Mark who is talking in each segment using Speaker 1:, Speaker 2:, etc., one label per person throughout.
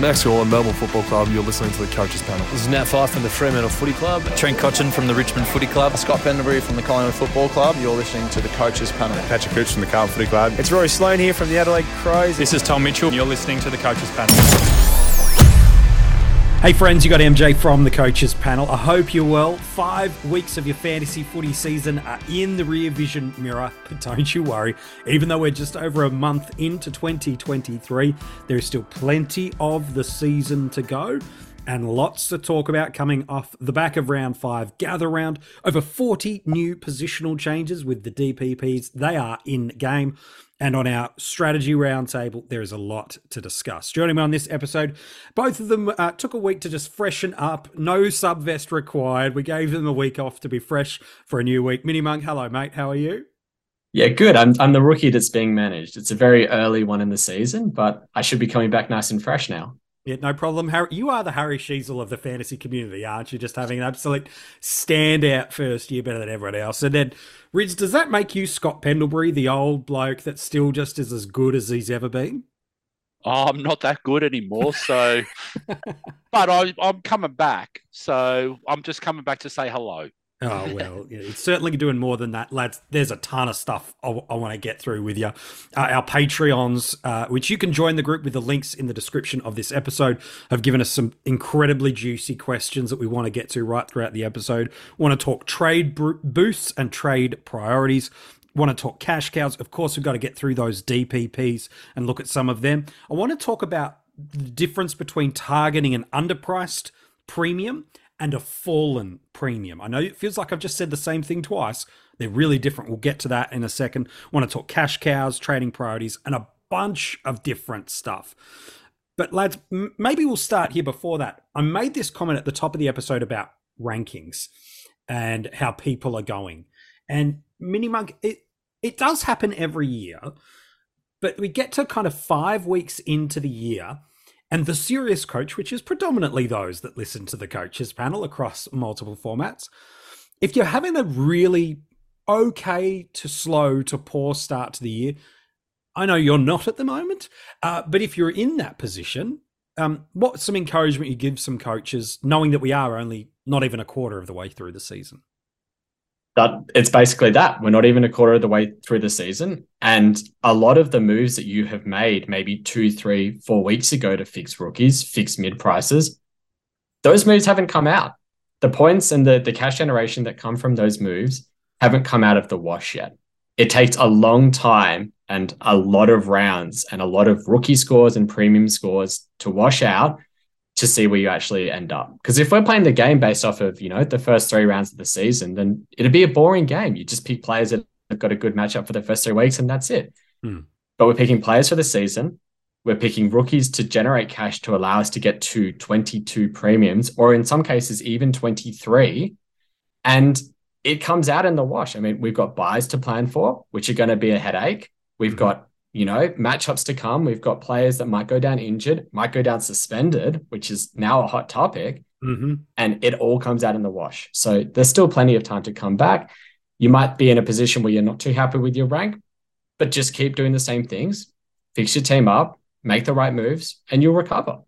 Speaker 1: Max Gawn, Melbourne Football Club. You're listening to the Coaches Panel.
Speaker 2: This is Nat Fyfe from the Fremantle Footy Club.
Speaker 3: Trent Cotchin from the Richmond Footy Club.
Speaker 4: Scott Pendlebury from the Collingwood Football Club. You're listening to the Coaches Panel.
Speaker 5: Patrick Cooch from the Carlton Footy Club.
Speaker 6: It's Rory Sloane here from the Adelaide Crows.
Speaker 7: This is Tom Mitchell. You're listening to the Coaches Panel.
Speaker 8: Hey friends, you got MJ from the coaches panel. I hope you're well. Five weeks of your fantasy footy season are in the rear vision mirror, but don't you worry. Even though we're just over a month into 2023, there is still plenty of the season to go and lots to talk about coming off the back of round five. Gather round over 40 new positional changes with the DPPs. They are in game. And on our strategy roundtable, there is a lot to discuss. Joining me on this episode, both of them uh, took a week to just freshen up. No subvest required. We gave them a week off to be fresh for a new week. Mini Monk, hello, mate. How are you?
Speaker 9: Yeah, good. I'm I'm the rookie that's being managed. It's a very early one in the season, but I should be coming back nice and fresh now.
Speaker 8: Yeah, no problem. Harry, you are the Harry Sheezel of the fantasy community, aren't you? Just having an absolute standout first year, better than everyone else. And then, Rids, does that make you Scott Pendlebury, the old bloke that still just is as good as he's ever been?
Speaker 10: Oh, I'm not that good anymore. So, but I, I'm coming back. So I'm just coming back to say hello.
Speaker 8: Oh well, it's certainly doing more than that, lads. There's a ton of stuff I, I want to get through with you. Uh, our Patreons, uh, which you can join the group with the links in the description of this episode, have given us some incredibly juicy questions that we want to get to right throughout the episode. Want to talk trade boosts and trade priorities. Want to talk cash cows? Of course, we've got to get through those DPPs and look at some of them. I want to talk about the difference between targeting an underpriced premium and a fallen premium. I know it feels like I've just said the same thing twice. They're really different. We'll get to that in a second. Want to talk cash cows, trading priorities, and a bunch of different stuff. But lads, m- maybe we'll start here before that. I made this comment at the top of the episode about rankings and how people are going. And Mini Monk, it it does happen every year, but we get to kind of five weeks into the year and the serious coach, which is predominantly those that listen to the coaches panel across multiple formats, if you're having a really okay to slow to poor start to the year, I know you're not at the moment, uh, but if you're in that position, um, what some encouragement you give some coaches, knowing that we are only not even a quarter of the way through the season?
Speaker 9: That it's basically that. We're not even a quarter of the way through the season. And a lot of the moves that you have made maybe two three four weeks ago to fix rookies fix mid prices those moves haven't come out. The points and the, the cash generation that come from those moves haven't come out of the wash yet. It takes a long time and a lot of rounds and a lot of rookie scores and premium scores to wash out to see where you actually end up. Because if we're playing the game based off of, you know, the first three rounds of the season, then it'd be a boring game. You just pick players that have got a good matchup for the first three weeks and that's it.
Speaker 8: Hmm.
Speaker 9: But we're picking players for the season. We're picking rookies to generate cash to allow us to get to 22 premiums, or in some cases, even 23. And it comes out in the wash. I mean, we've got buys to plan for, which are going to be a headache. We've mm-hmm. got you know, matchups to come. We've got players that might go down injured, might go down suspended, which is now a hot topic.
Speaker 8: Mm-hmm.
Speaker 9: And it all comes out in the wash. So there's still plenty of time to come back. You might be in a position where you're not too happy with your rank, but just keep doing the same things, fix your team up, make the right moves, and you'll recover.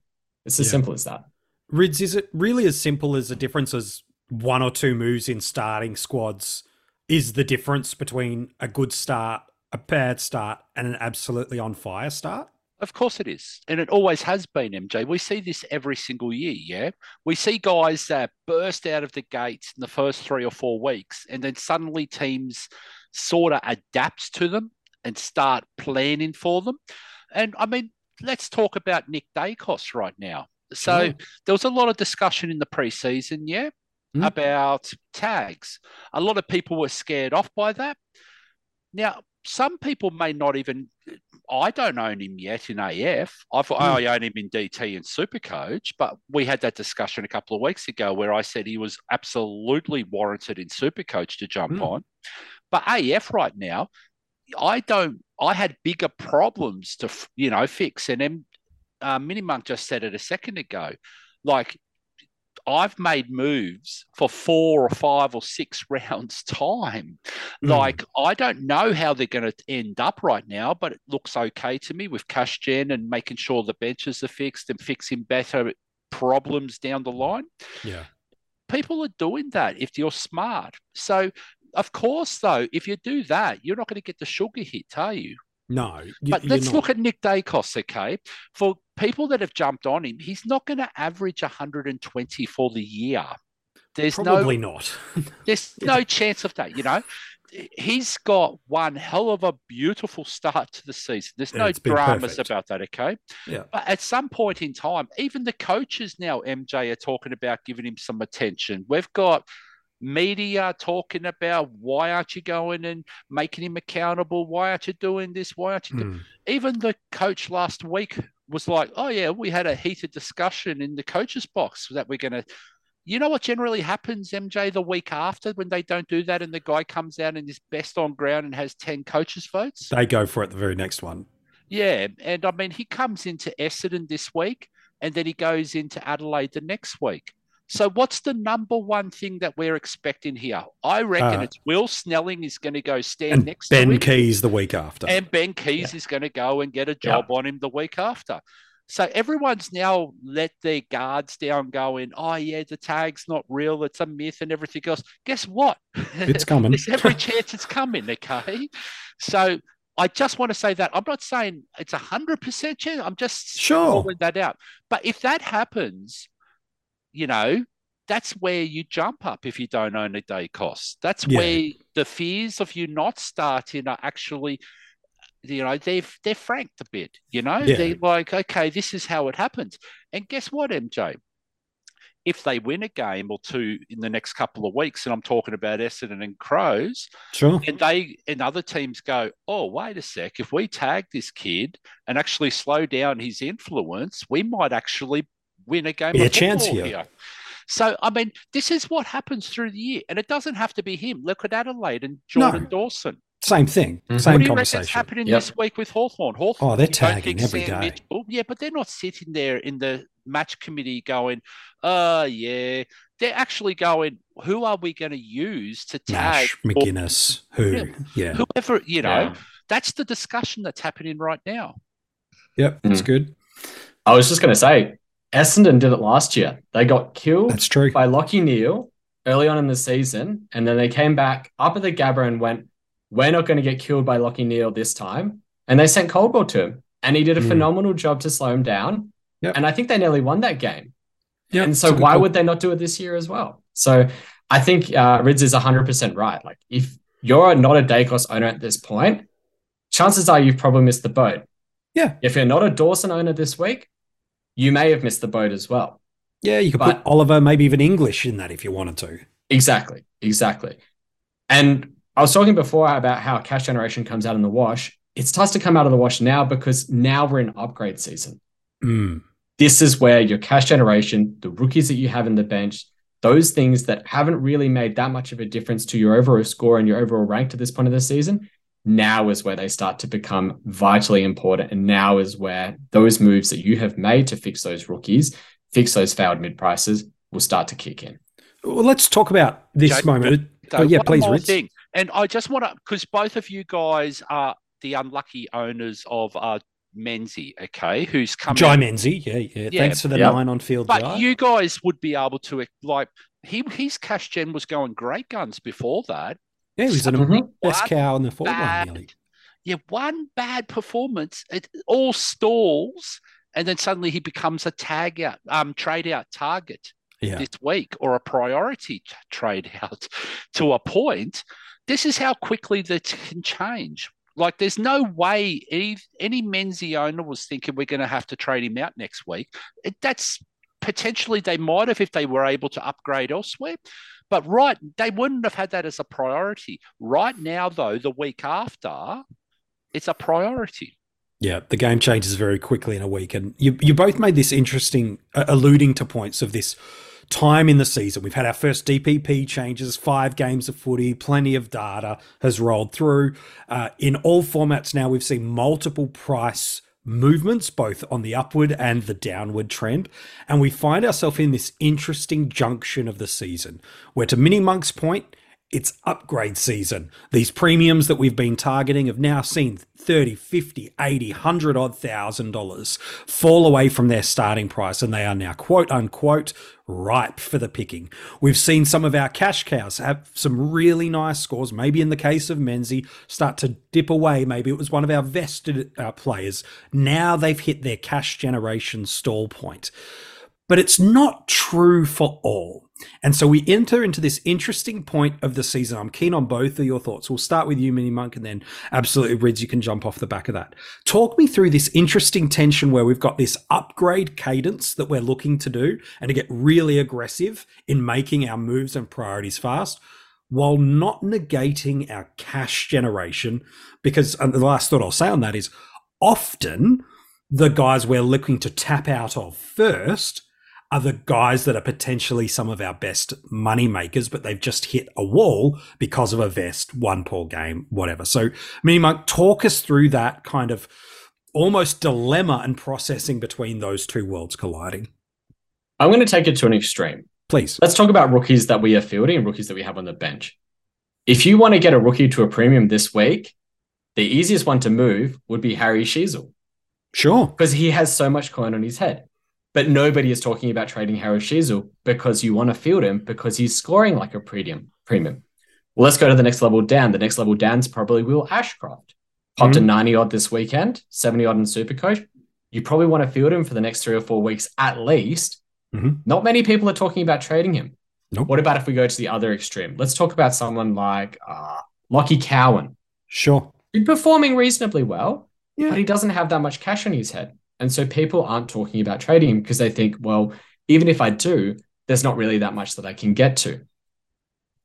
Speaker 9: It's as yeah. simple as that.
Speaker 8: Rids, is it really as simple as the difference as one or two moves in starting squads is the difference between a good start a bad start and an absolutely on fire start?
Speaker 10: Of course it is. And it always has been, MJ. We see this every single year, yeah? We see guys that burst out of the gates in the first three or four weeks, and then suddenly teams sort of adapt to them and start planning for them. And I mean, let's talk about Nick Daicos right now. So there was a lot of discussion in the preseason, yeah, mm. about tags. A lot of people were scared off by that. Now, some people may not even. I don't own him yet in AF. I've, mm. I own him in DT and Supercoach, but we had that discussion a couple of weeks ago where I said he was absolutely warranted in Supercoach to jump mm. on. But AF right now, I don't. I had bigger problems to you know fix, and then uh, Monk just said it a second ago. Like I've made moves for four or five or six rounds time. Mm. Like I don't know how they're going to end up right now, but it looks okay to me with cash gen and making sure the benches are fixed and fixing better problems down the line.
Speaker 8: Yeah.
Speaker 10: People are doing that if you're smart. So of course, though, if you do that, you're not going to get the sugar hit, are you?
Speaker 8: No.
Speaker 10: You, but let's look at Nick Daicos, okay? For people that have jumped on him, he's not going to average 120 for the year. There's
Speaker 8: Probably
Speaker 10: no,
Speaker 8: not.
Speaker 10: there's no chance of that, you know? He's got one hell of a beautiful start to the season. There's yeah, no dramas perfect. about that, okay?
Speaker 8: Yeah.
Speaker 10: But at some point in time, even the coaches now, MJ, are talking about giving him some attention. We've got media talking about why aren't you going and making him accountable? Why aren't you doing this? Why aren't you? Mm. Even the coach last week was like, "Oh yeah, we had a heated discussion in the coaches box that we're going to." You know what generally happens, MJ, the week after when they don't do that and the guy comes out and is best on ground and has 10 coaches' votes?
Speaker 8: They go for it the very next one.
Speaker 10: Yeah. And I mean, he comes into Essendon this week and then he goes into Adelaide the next week. So, what's the number one thing that we're expecting here? I reckon uh, it's Will Snelling is going to go stand next
Speaker 8: ben
Speaker 10: to
Speaker 8: Ben Keays the week after.
Speaker 10: And Ben Keays yeah. is going to go and get a job yeah. on him the week after. So everyone's now let their guards down, going, "Oh yeah, the tag's not real; it's a myth, and everything else." Guess what?
Speaker 8: It's coming.
Speaker 10: There's every chance it's coming. Okay, so I just want to say that I'm not saying it's a hundred percent chance. I'm just
Speaker 8: sure
Speaker 10: that out. But if that happens, you know, that's where you jump up if you don't own a Daicos. That's yeah. where the fears of you not starting are actually, you know, they've they're franked a bit. You know, yeah. they're like, okay, this is how it happens. And guess what, MJ? If they win a game or two in the next couple of weeks, and I'm talking about Essendon and Crows,
Speaker 8: sure,
Speaker 10: and they and other teams go, oh, wait a sec, if we tag this kid and actually slow down his influence, we might actually win a game
Speaker 8: yeah,
Speaker 10: of
Speaker 8: chance here. here.
Speaker 10: So, I mean, this is what happens through the year, and it doesn't have to be him. Look at Adelaide and Jordan no. Dawson.
Speaker 8: Same thing. Mm-hmm. Same
Speaker 10: what do you
Speaker 8: conversation.
Speaker 10: happening yep. this week with Hawthorn? Hawthorn.
Speaker 8: Oh, they're tagging every Sam day.
Speaker 10: Mitchell, yeah, but they're not sitting there in the match committee going, "Oh, yeah." They're actually going, "Who are we going to use to tag
Speaker 8: Nash, McInnes? Who? Yeah, yeah.
Speaker 10: whoever. You know, yeah. that's the discussion that's happening right now.
Speaker 8: Yep, that's mm. good.
Speaker 9: I was just going to say, Essendon did it last year. They got killed
Speaker 8: That's true.
Speaker 9: by Lachie Neale early on in the season. And then they came back up at the Gabba and went, We're not going to get killed by Lachie Neale this time. And they sent Caldwell to him. And he did a mm. phenomenal job to slow him down.
Speaker 8: Yep.
Speaker 9: And I think they nearly won that game. Yep. And so why would they not do it this year as well? So I think uh, Rids is 100% right. Like if you're not a Daicos owner at this point, chances are you've probably missed the boat.
Speaker 8: Yeah.
Speaker 9: If you're not a Dawson owner this week, you may have missed the boat as well.
Speaker 8: Yeah, you could but, put Oliver, maybe even English in that if you wanted to.
Speaker 9: Exactly, exactly. And I was talking before about how cash generation comes out in the wash. It starts to come out of the wash now because now we're in upgrade season.
Speaker 8: Mm.
Speaker 9: This is where your cash generation, the rookies that you have in the bench, those things that haven't really made that much of a difference to your overall score and your overall rank to this point of the season, now is where they start to become vitally important. And now is where those moves that you have made to fix those rookies, fix those failed mid prices, will start to kick in.
Speaker 8: Well, let's talk about this moment. oh, yeah, please, Rich. Thing.
Speaker 10: And I just want to, because both of you guys are the unlucky owners of uh, Menzie, okay, who's come.
Speaker 8: Jye Menzie, yeah, yeah, yeah. Thanks for the nine on field.
Speaker 10: But Jye. you guys would be able to like he his cash gen was going great guns before that.
Speaker 8: Yeah, he was the best cow in the forward line nearly.
Speaker 10: Yeah, one bad performance, it all stalls, and then suddenly he becomes a tag out, um, trade out target
Speaker 8: yeah.
Speaker 10: this week or a priority trade out to a point. This is how quickly that can change. Like, there's no way any, any Menzie owner was thinking we're going to have to trade him out next week. It, that's potentially they might have if they were able to upgrade elsewhere. But right, they wouldn't have had that as a priority. Right now, though, the week after, it's a priority.
Speaker 8: Yeah, the game changes very quickly in a week, and you you both made this interesting, uh, alluding to points of this time in the season. We've had our first DPP changes, five games of footy, plenty of data has rolled through. Uh, in all formats now, we've seen multiple price movements, both on the upward and the downward trend. And we find ourselves in this interesting junction of the season where, to Mini Monk's point, it's upgrade season. These premiums that we've been targeting have now seen 30, 50, 80, 100 odd thousand dollars fall away from their starting price and they are now quote unquote ripe for the picking. We've seen some of our cash cows have some really nice scores. Maybe in the case of Menzie, start to dip away. Maybe it was one of our vested uh, players. Now they've hit their cash generation stall point. But it's not true for all. And so we enter into this interesting point of the season. I'm keen on both of your thoughts. We'll start with you, Mini Monk, and then absolutely, Rids, you can jump off the back of that. Talk me through this interesting tension where we've got this upgrade cadence that we're looking to do and to get really aggressive in making our moves and priorities fast while not negating our cash generation. Because the last thought I'll say on that is often the guys we're looking to tap out of first are the guys that are potentially some of our best money makers, but they've just hit a wall because of a vest, one poor game, whatever. So, Mini Monk, talk us through that kind of almost dilemma and processing between those two worlds colliding.
Speaker 9: I'm going to take it to an extreme.
Speaker 8: Please.
Speaker 9: Let's talk about rookies that we are fielding and rookies that we have on the bench. If you want to get a rookie to a premium this week, the easiest one to move would be Harry Sheezel.
Speaker 8: Sure.
Speaker 9: Because he has so much coin on his head. But nobody is talking about trading Harry Sheezel because you want to field him because he's scoring like a premium. Premium. Well, let's go to the next level down. The next level down is probably Will Ashcroft. Popped mm-hmm. a 90 odd this weekend, 70 odd in Super Coach. You probably want to field him for the next three or four weeks at least. Mm-hmm. Not many people are talking about trading him.
Speaker 8: Nope.
Speaker 9: What about if we go to the other extreme? Let's talk about someone like uh, Lachie Cowan.
Speaker 8: Sure.
Speaker 9: He's performing reasonably well,
Speaker 8: yeah.
Speaker 9: but he doesn't have that much cash on his head. And so people aren't talking about trading him because they think, well, even if I do, there's not really that much that I can get to.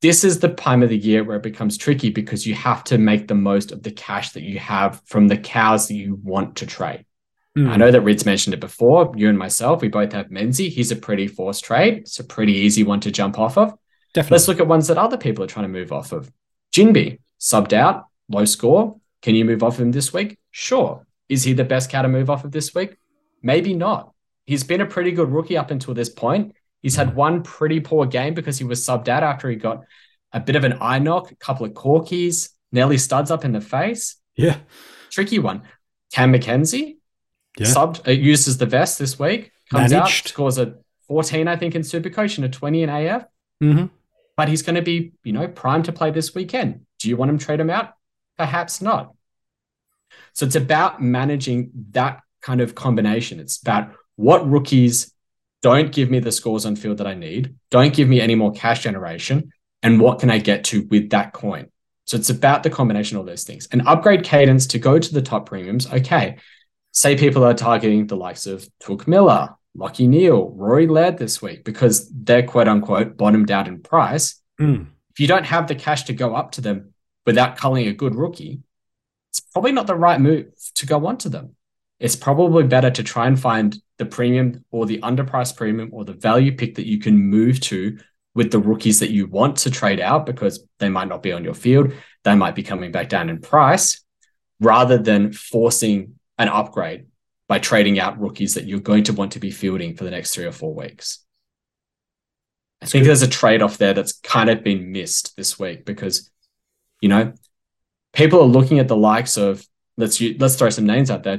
Speaker 9: This is the time of the year where it becomes tricky because you have to make the most of the cash that you have from the cows that you want to trade. Mm. I know that Rids mentioned it before. You and myself, we both have Menzie. He's a pretty forced trade. It's a pretty easy one to jump off of.
Speaker 8: Definitely.
Speaker 9: Let's look at ones that other people are trying to move off of. Ginbey, subbed out, low score. Can you move off him this week? Sure. Is he the best cow to move off of this week? Maybe not. He's been a pretty good rookie up until this point. He's had one pretty poor game because he was subbed out after he got a bit of an eye knock, a couple of corkies, nearly studs up in the face.
Speaker 8: Yeah.
Speaker 9: Tricky one. Cam Mackenzie
Speaker 8: yeah.
Speaker 9: subbed, uh, used as the vest this week, comes
Speaker 8: Managed.
Speaker 9: out, scores a 14, I think, in Supercoach and a 20 in AF.
Speaker 8: Mm-hmm.
Speaker 9: But he's going to be, you know, primed to play this weekend. Do you want him to trade him out? Perhaps not. So it's about managing that kind of combination. It's about what rookies don't give me the scores on field that I need, don't give me any more cash generation, and what can I get to with that coin? So it's about the combination of those things. And upgrade cadence to go to the top premiums. Okay. Say people are targeting the likes of Touk Miller, Lachie Neale, Rory Laird this week because they're quote unquote bottomed out in price.
Speaker 8: Mm.
Speaker 9: If you don't have the cash to go up to them without culling a good rookie, it's probably not the right move to go onto them. It's probably better to try and find the premium or the underpriced premium or the value pick that you can move to with the rookies that you want to trade out because they might not be on your field. They might be coming back down in price rather than forcing an upgrade by trading out rookies that you're going to want to be fielding for the next three or four weeks. I think there's a trade off there that's kind of been missed this week because, you know, people are looking at the likes of let's let's throw some names out there: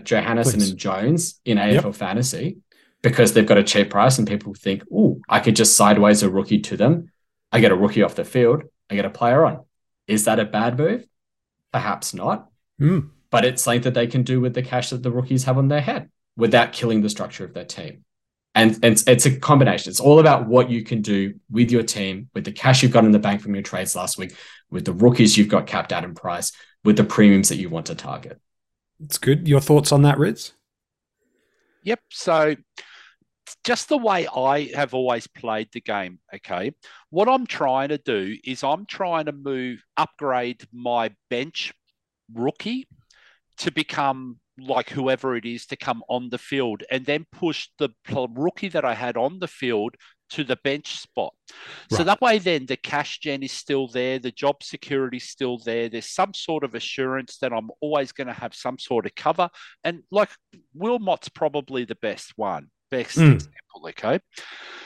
Speaker 9: Please. and Jones in AFL yep. fantasy because they've got a cheap price, and people think, "Oh, I could just sideways a rookie to them. I get a rookie off the field. I get a player on." Is that a bad move? Perhaps not.
Speaker 8: Mm.
Speaker 9: But it's something that they can do with the cash that the rookies have on their head without killing the structure of their team. And, and it's, it's a combination. It's all about what you can do with your team, with the cash you've got in the bank from your trades last week, with the rookies you've got capped out in price, with the premiums that you want to target.
Speaker 8: It's good. Your thoughts on that, Rids?
Speaker 10: Yep. So just the way I have always played the game, okay? What I'm trying to do is I'm trying to move, upgrade my bench rookie to become like whoever it is to come on the field and then push the rookie that I had on the field to the bench spot. So that way, then the cash gen is still there, the job security is still there. There's some sort of assurance that I'm always going to have some sort of cover. And like Wilmot's probably the best one, best
Speaker 8: Mm.
Speaker 10: example. Okay.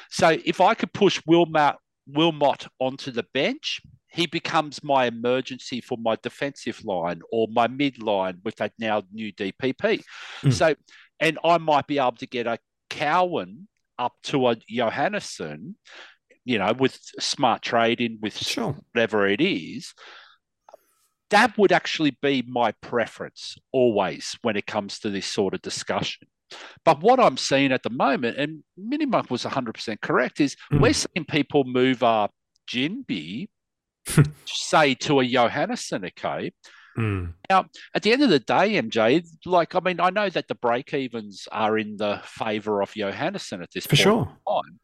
Speaker 10: So if I could push Wilmot, Wilmot onto the bench, he becomes my emergency for my defensive line or my mid line with that now new DPP.
Speaker 8: Mm.
Speaker 10: So, and I might be able to get a Cowan up to a Johannisen, you know, with smart trading, with
Speaker 8: Sure.
Speaker 10: whatever it is. That would actually be my preference always when it comes to this sort of discussion. But what I'm seeing at the moment, and MiniMonk was 100% correct, is
Speaker 8: Mm.
Speaker 10: we're seeing people move up Ginbey, say to a Johannisen, okay?
Speaker 8: Mm.
Speaker 10: At the end of the day, MJ, like, I mean, I know that the break evens are in the favour of Johannisen at this
Speaker 8: For
Speaker 10: point
Speaker 8: sure.
Speaker 10: time.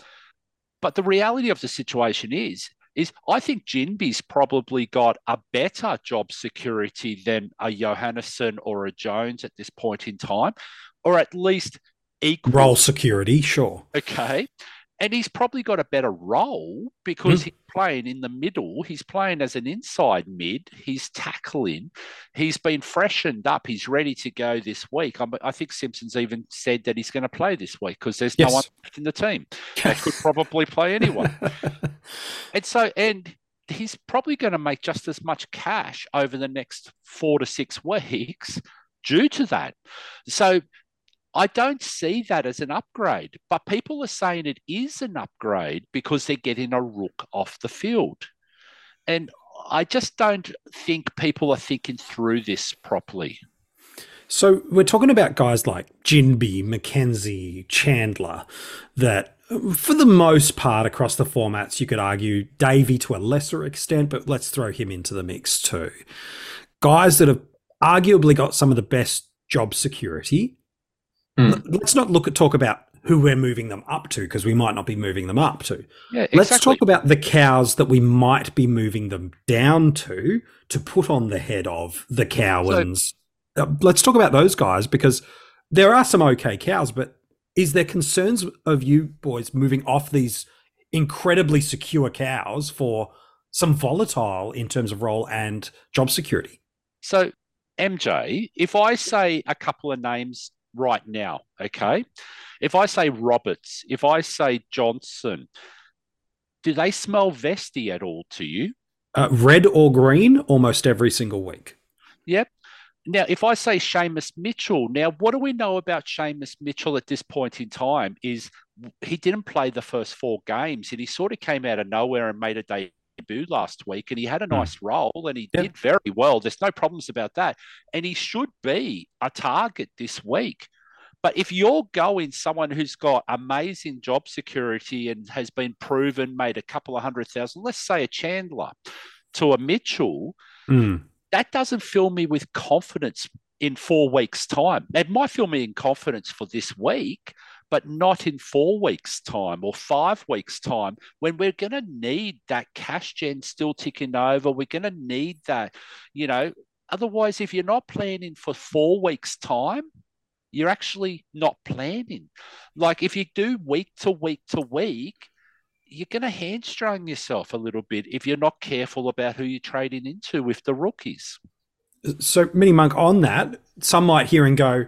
Speaker 10: But the reality of the situation is, is I think Ginbey's probably got a better job security than a Johannisen or a Jones at this point in time, or at least equal.
Speaker 8: Role security, sure.
Speaker 10: Okay. And he's probably got a better role because hmm. he's playing in the middle. He's playing as an inside mid. He's tackling. He's been freshened up. He's ready to go this week. I'm, I think Simpson's even said that he's going to play this week because there's
Speaker 8: Yes.
Speaker 10: no one in the team that could probably play anyone. And so, and he's probably going to make just as much cash over the next four to six weeks due to that. So I don't see that as an upgrade, but people are saying it is an upgrade because they're getting a rook off the field. And I just don't think people are thinking through this properly.
Speaker 8: So we're talking about guys like Ginbey, Mackenzie, Chandler, that for the most part across the formats, you could argue Davey to a lesser extent, but let's throw him into the mix too. Guys that have arguably got some of the best job security. L- Let's not look at talk about who we're moving them up to because we might not be moving them up to.
Speaker 10: Yeah,
Speaker 8: Let's talk about the cows that we might be moving them down to to put on the head of the Cowans. Uh, let's talk about those guys because there are some okay cows, but is there concerns of you boys moving off these incredibly secure cows for some volatile in terms of role and job security?
Speaker 10: So, MJ, if I say a couple of names right now, okay, if I say Roberts, if I say Johnson, do they smell vesty at all to you?
Speaker 8: Uh, red or green almost every single week.
Speaker 10: Yep. Now, if I say Seamus Mitchell, now what do we know about Seamus Mitchell at this point in time? Is he didn't play the first four games and he sort of came out of nowhere and made a debut last week and he had a nice role and he
Speaker 8: Yep.
Speaker 10: did very well. There's no problems about that. And he should be a target this week. But if you're going someone who's got amazing job security and has been proven, made a couple of hundred thousand, let's say a Chandler to a Mitchell,
Speaker 8: Mm.
Speaker 10: that doesn't fill me with confidence in four weeks' time. It might fill me in confidence for this week, but not in four weeks' time or five weeks' time when we're going to need that cash gen still ticking over. We're going to need that, you know. Otherwise, if you're not planning for four weeks' time, you're actually not planning. Like if you do week to week to week, you're going to hamstring yourself a little bit if you're not careful about who you're trading into with the rookies.
Speaker 8: So, Mini Monk, on that, some might hear and go,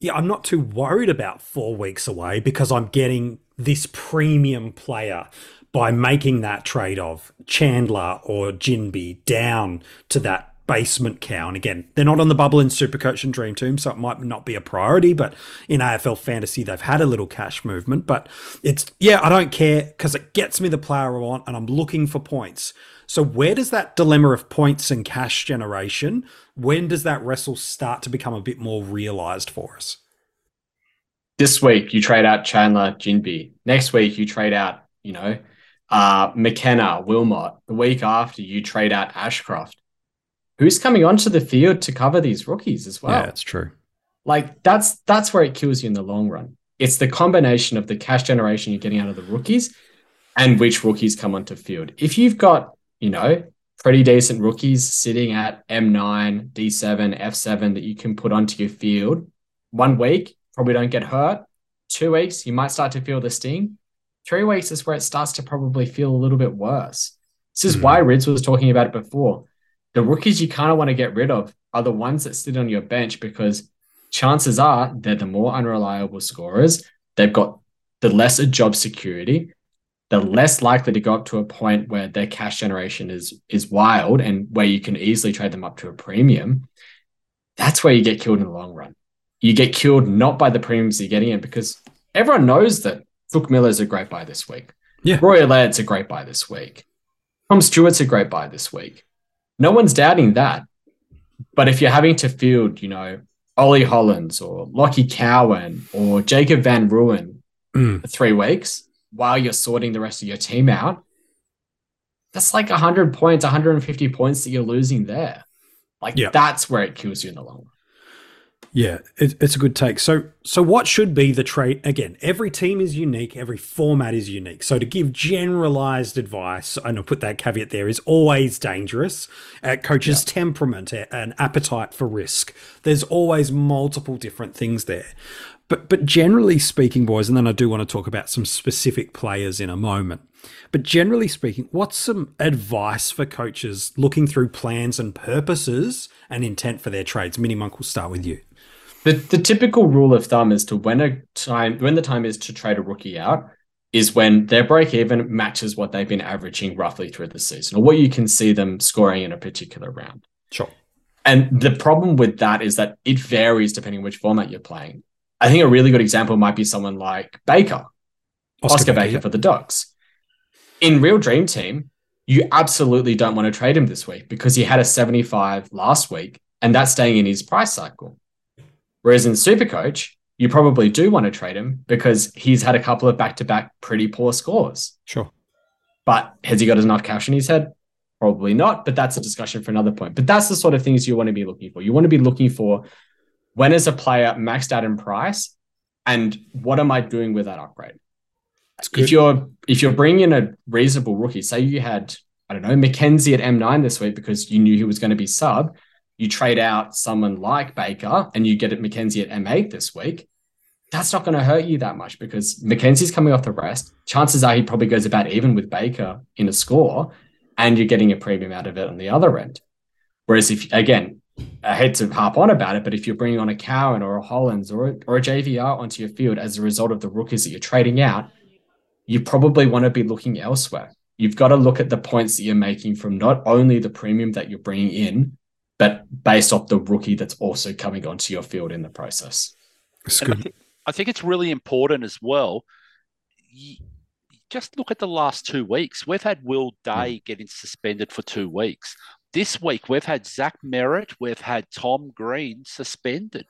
Speaker 8: Yeah, I'm not too worried about four weeks away because I'm getting this premium player by making that trade of Chandler or Ginbey down to that basement cow. And again, they're not on the bubble in Supercoach and Dream Team, so it might not be a priority, but in AFL fantasy, they've had a little cash movement. But it's, yeah, I don't care because it gets me the player I want and I'm looking for points. So where does that dilemma of points and cash generation, when does that wrestle start to become a bit more realized for us?
Speaker 9: This week you trade out Chandler, Ginbey. Next week you trade out, you know, uh, McKenna, Wilmot. The week after you trade out Ashcroft. Who's coming onto the field to cover these rookies as well?
Speaker 8: yeah, it's true.
Speaker 9: Like that's that's where it kills you in the long run. It's the combination of the cash generation you're getting out of the rookies and which rookies come onto field. If you've got, you know, pretty decent rookies sitting at M9, D7, F7 that you can put onto your field, one week, probably don't get hurt. Two weeks, you might start to feel the sting. three weeks is where it starts to probably feel a little bit worse. This is
Speaker 8: Mhm.
Speaker 9: why Rids was talking about it before. The rookies you kind of want to get rid of are the ones that sit on your bench because chances are they're the more unreliable scorers. They've got the lesser job security. They're less likely to go up to a point where their cash generation is is wild and where you can easily trade them up to a premium. That's where you get killed in the long run. You get killed not by the premiums you're getting in because everyone knows that Touk Miller's a great buy this week.
Speaker 8: Yeah.
Speaker 9: Rory Laird's a great buy this week. Tom Stewart's a great buy this week. No one's doubting that. But if you're having to field, you know, Ollie Hollands or Lachie Cowan or Jacob van Rooyen
Speaker 8: Mm.
Speaker 9: for three weeks while you're sorting the rest of your team out, that's like 100 points, 150 points that you're losing there. Like
Speaker 8: Yeah.
Speaker 9: that's where it kills you in the long run.
Speaker 8: Yeah, it, it's a good take. So, so what should be the trade? Again, every team is unique, every format is unique. So, to give generalized advice, and I'll put that caveat there, is always dangerous. Uh, coach's temperament a- and appetite for risk. There's always multiple different things there. But, but generally speaking, boys, and then I do want to talk about some specific players in a moment. But generally speaking, what's some advice for coaches looking through plans and purposes and intent for their trades? Mini Monk will start with you.
Speaker 9: The the typical rule of thumb is to when a time when the time is to trade a rookie out is when their break even matches what they've been averaging roughly through the season or what you can see them scoring in a particular round.
Speaker 8: Sure.
Speaker 9: And the problem with that is that it varies depending which format you're playing. I think a really good example might be someone like Baker, Oscar, Baker,
Speaker 8: yeah.
Speaker 9: for the Ducks. In Real Dream Team, you absolutely don't want to trade him this week because he had a 75 last week and that's staying in his price cycle. Whereas in Supercoach, you probably do want to trade him because he's had a couple of back to back pretty poor scores.
Speaker 8: Sure.
Speaker 9: But has he got enough cash in his head? Probably not, but that's a discussion for another point. But that's the sort of things you want to be looking for. You want to be looking for when is a player maxed out in price and what am I doing with that upgrade? If you're if you're bringing in a reasonable rookie, say you had I don't know Mackenzie at M9 this week because you knew he was going to be sub, you trade out someone like Baker and you get it Mackenzie at M8 this week. That's not going to hurt you that much because Mackenzie's coming off the rest. Chances are he probably goes about even with Baker in a score, and you're getting a premium out of it on the other end. Whereas if again, Uh, I hate to harp on about it, but if you're bringing on a Cowan or a Hollands or a, or a JVR onto your field as a result of the rookies that you're trading out, you probably want to be looking elsewhere. You've got to look at the points that you're making from not only the premium that you're bringing in, but based off the rookie that's also coming onto your field in the process.
Speaker 8: It's
Speaker 10: And I think, I think it's really important as well. y- Just look at the last two weeks. We've had Will hmm. Day getting suspended for two weeks. This week, we've had Zach Merrett, we've had Tom Green suspended.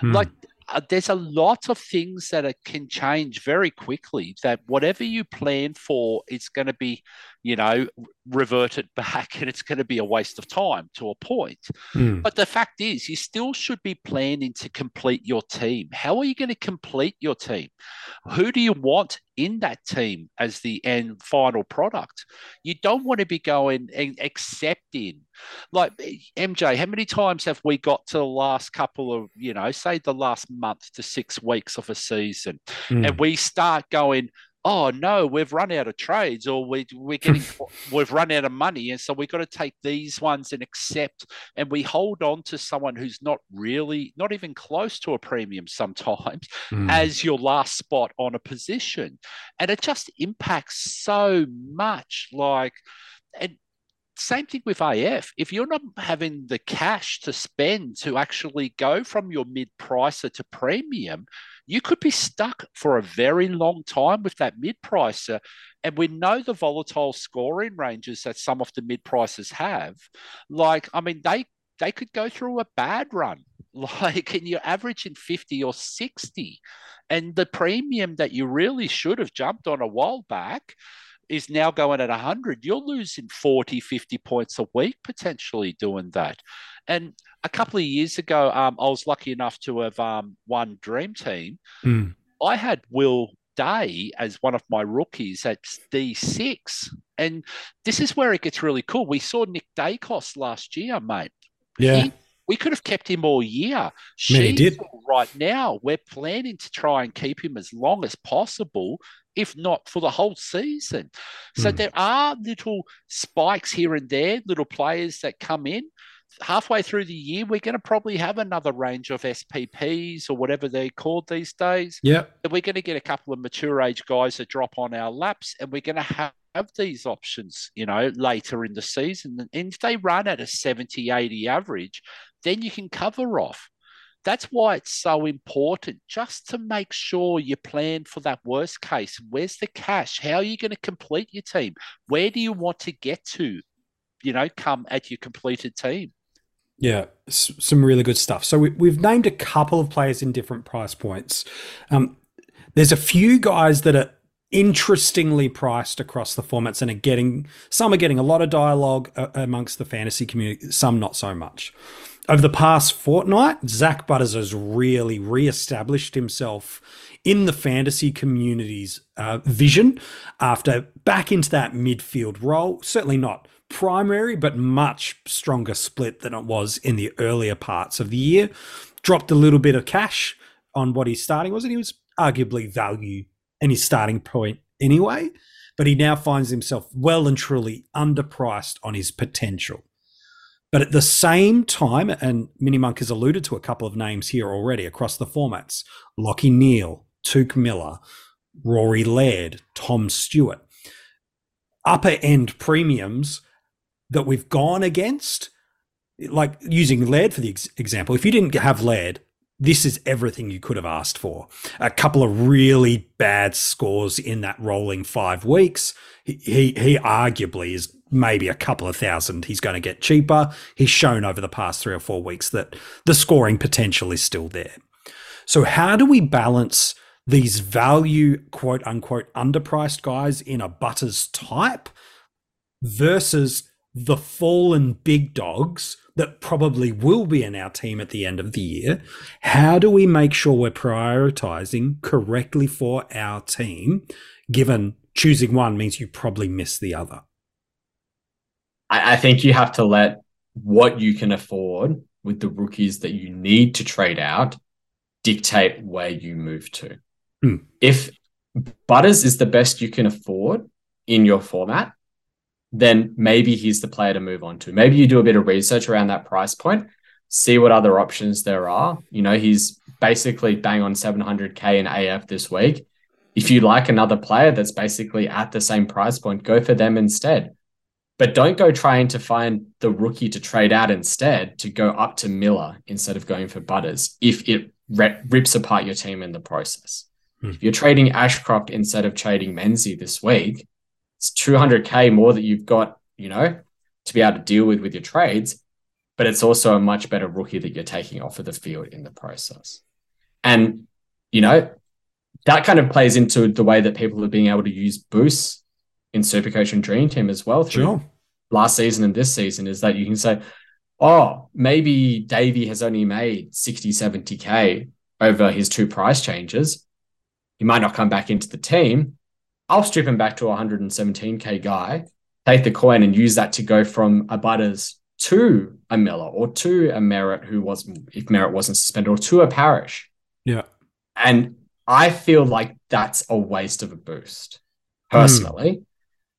Speaker 8: Hmm.
Speaker 10: Like, uh, there's a lot of things that can change very quickly. That whatever you plan for, it's going to be, you know, revert it back, and it's going to be a waste of time to a point.
Speaker 8: Hmm.
Speaker 10: But the fact is, you still should be planning to complete your team. How are you going to complete your team? Who do you want in that team as the end final product? You don't want to be going and accepting. Like MJ, how many times have we got to the last couple of, you know, say the last month to six weeks of a season,
Speaker 8: Hmm.
Speaker 10: and we start going, oh no, we've run out of trades, or we we're getting we've run out of money, and so we've got to take these ones and accept, and we hold on to someone who's not really, not even close to a premium sometimes,
Speaker 8: Hmm.
Speaker 10: as your last spot on a position, and it just impacts so much. Like, and same thing with AF. If you're not having the cash to spend to actually go from your mid pricer to premium, you could be stuck for a very long time with that mid pricer. And we know the volatile scoring ranges that some of the mid prices have. Like, I mean, they they could go through a bad run. Like, and you're averaging 50 or 60. And the premium that you really should have jumped on a while back is now going at 100 you're losing 40 50 points a week potentially doing that and a couple of years ago um, i was lucky enough to have um, won dream team
Speaker 8: Hmm.
Speaker 10: i had will day as one of my rookies at d6 and this is where it gets really cool we saw nick daicos last year mate
Speaker 8: Yeah.
Speaker 10: he We could have kept him all year.
Speaker 8: Many did.
Speaker 10: Right now, we're planning to try and keep him as long as possible, if not for the whole season. So
Speaker 8: Mm.
Speaker 10: there are little spikes here and there, little players that come in. Halfway through the year, we're going to probably have another range of SPPs or whatever they're called these days. Yeah. We're going to get a couple of mature age guys that drop on our laps, and we're going to have, have these options, you know, later in the season. And if they run at a 70, 80 average, then you can cover off. That's why it's so important just to make sure you plan for that worst case. Where's the cash? How are you going to complete your team? Where do you want to get to, you know, come at your completed team?
Speaker 8: Yeah, some really good stuff. So we, we've named a couple of players in different price points. Um, there's a few guys that are interestingly priced across the formats and are getting some are getting a lot of dialogue uh, amongst the fantasy community, some not so much. Over the past fortnight, Zach Butters has really re-established himself in the fantasy community's uh, vision after back into that midfield role. Certainly not primary, but much stronger split than it was in the earlier parts of the year. Dropped a little bit of cash on what he's starting was, and he was arguably value in his starting point anyway. But he now finds himself well and truly underpriced on his potential. But at the same time, and Minimonk has alluded to a couple of names here already across the formats Lachie Neale, Touk Miller, Rory Laird, Tom Stewart. Upper end premiums that we've gone against, like using Laird for the ex- example, if you didn't have Laird, this is everything you could have asked for. A couple of really bad scores in that rolling five weeks. He, he, he arguably is maybe a couple of thousand. He's going to get cheaper. He's shown over the past three or four weeks that the scoring potential is still there. So, how do we balance these value, quote unquote, underpriced guys in a Butters type versus the fallen big dogs that probably will be in our team at the end of the year. How do we make sure we're prioritizing correctly for our team, given choosing one means you probably miss the other?
Speaker 9: I, I think you have to let what you can afford with the rookies that you need to trade out dictate where you move to.
Speaker 8: Hmm.
Speaker 9: If Butters is the best you can afford in your format, then maybe he's the player to move on to. Maybe you do a bit of research around that price point, see what other options there are. You know, he's basically bang on 700K in AF this week. If you like another player that's basically at the same price point, go for them instead. But don't go trying to find the rookie to trade out instead to go up to Miller instead of going for Butters if it rips apart your team in the process.
Speaker 8: Hmm.
Speaker 9: If you're trading Ashcroft instead of trading Menzie this week, it's 200k more that you've got, you know, to be able to deal with with your trades, but it's also a much better rookie that you're taking off of the field in the process. And, you know, that kind of plays into the way that people are being able to use boosts in Supercoach and Dream Team as well through
Speaker 8: Sure.
Speaker 9: last season and this season is that you can say, oh, maybe Davey has only made 60, 70K over his two price changes. He might not come back into the team. I'll strip him back to a 117K guy, take the coin and use that to go from a Butters to a Miller or to a Merrett who wasn't, if Merrett wasn't suspended, or to a Parish.
Speaker 8: Yeah.
Speaker 9: And I feel like that's a waste of a boost. Personally, hmm.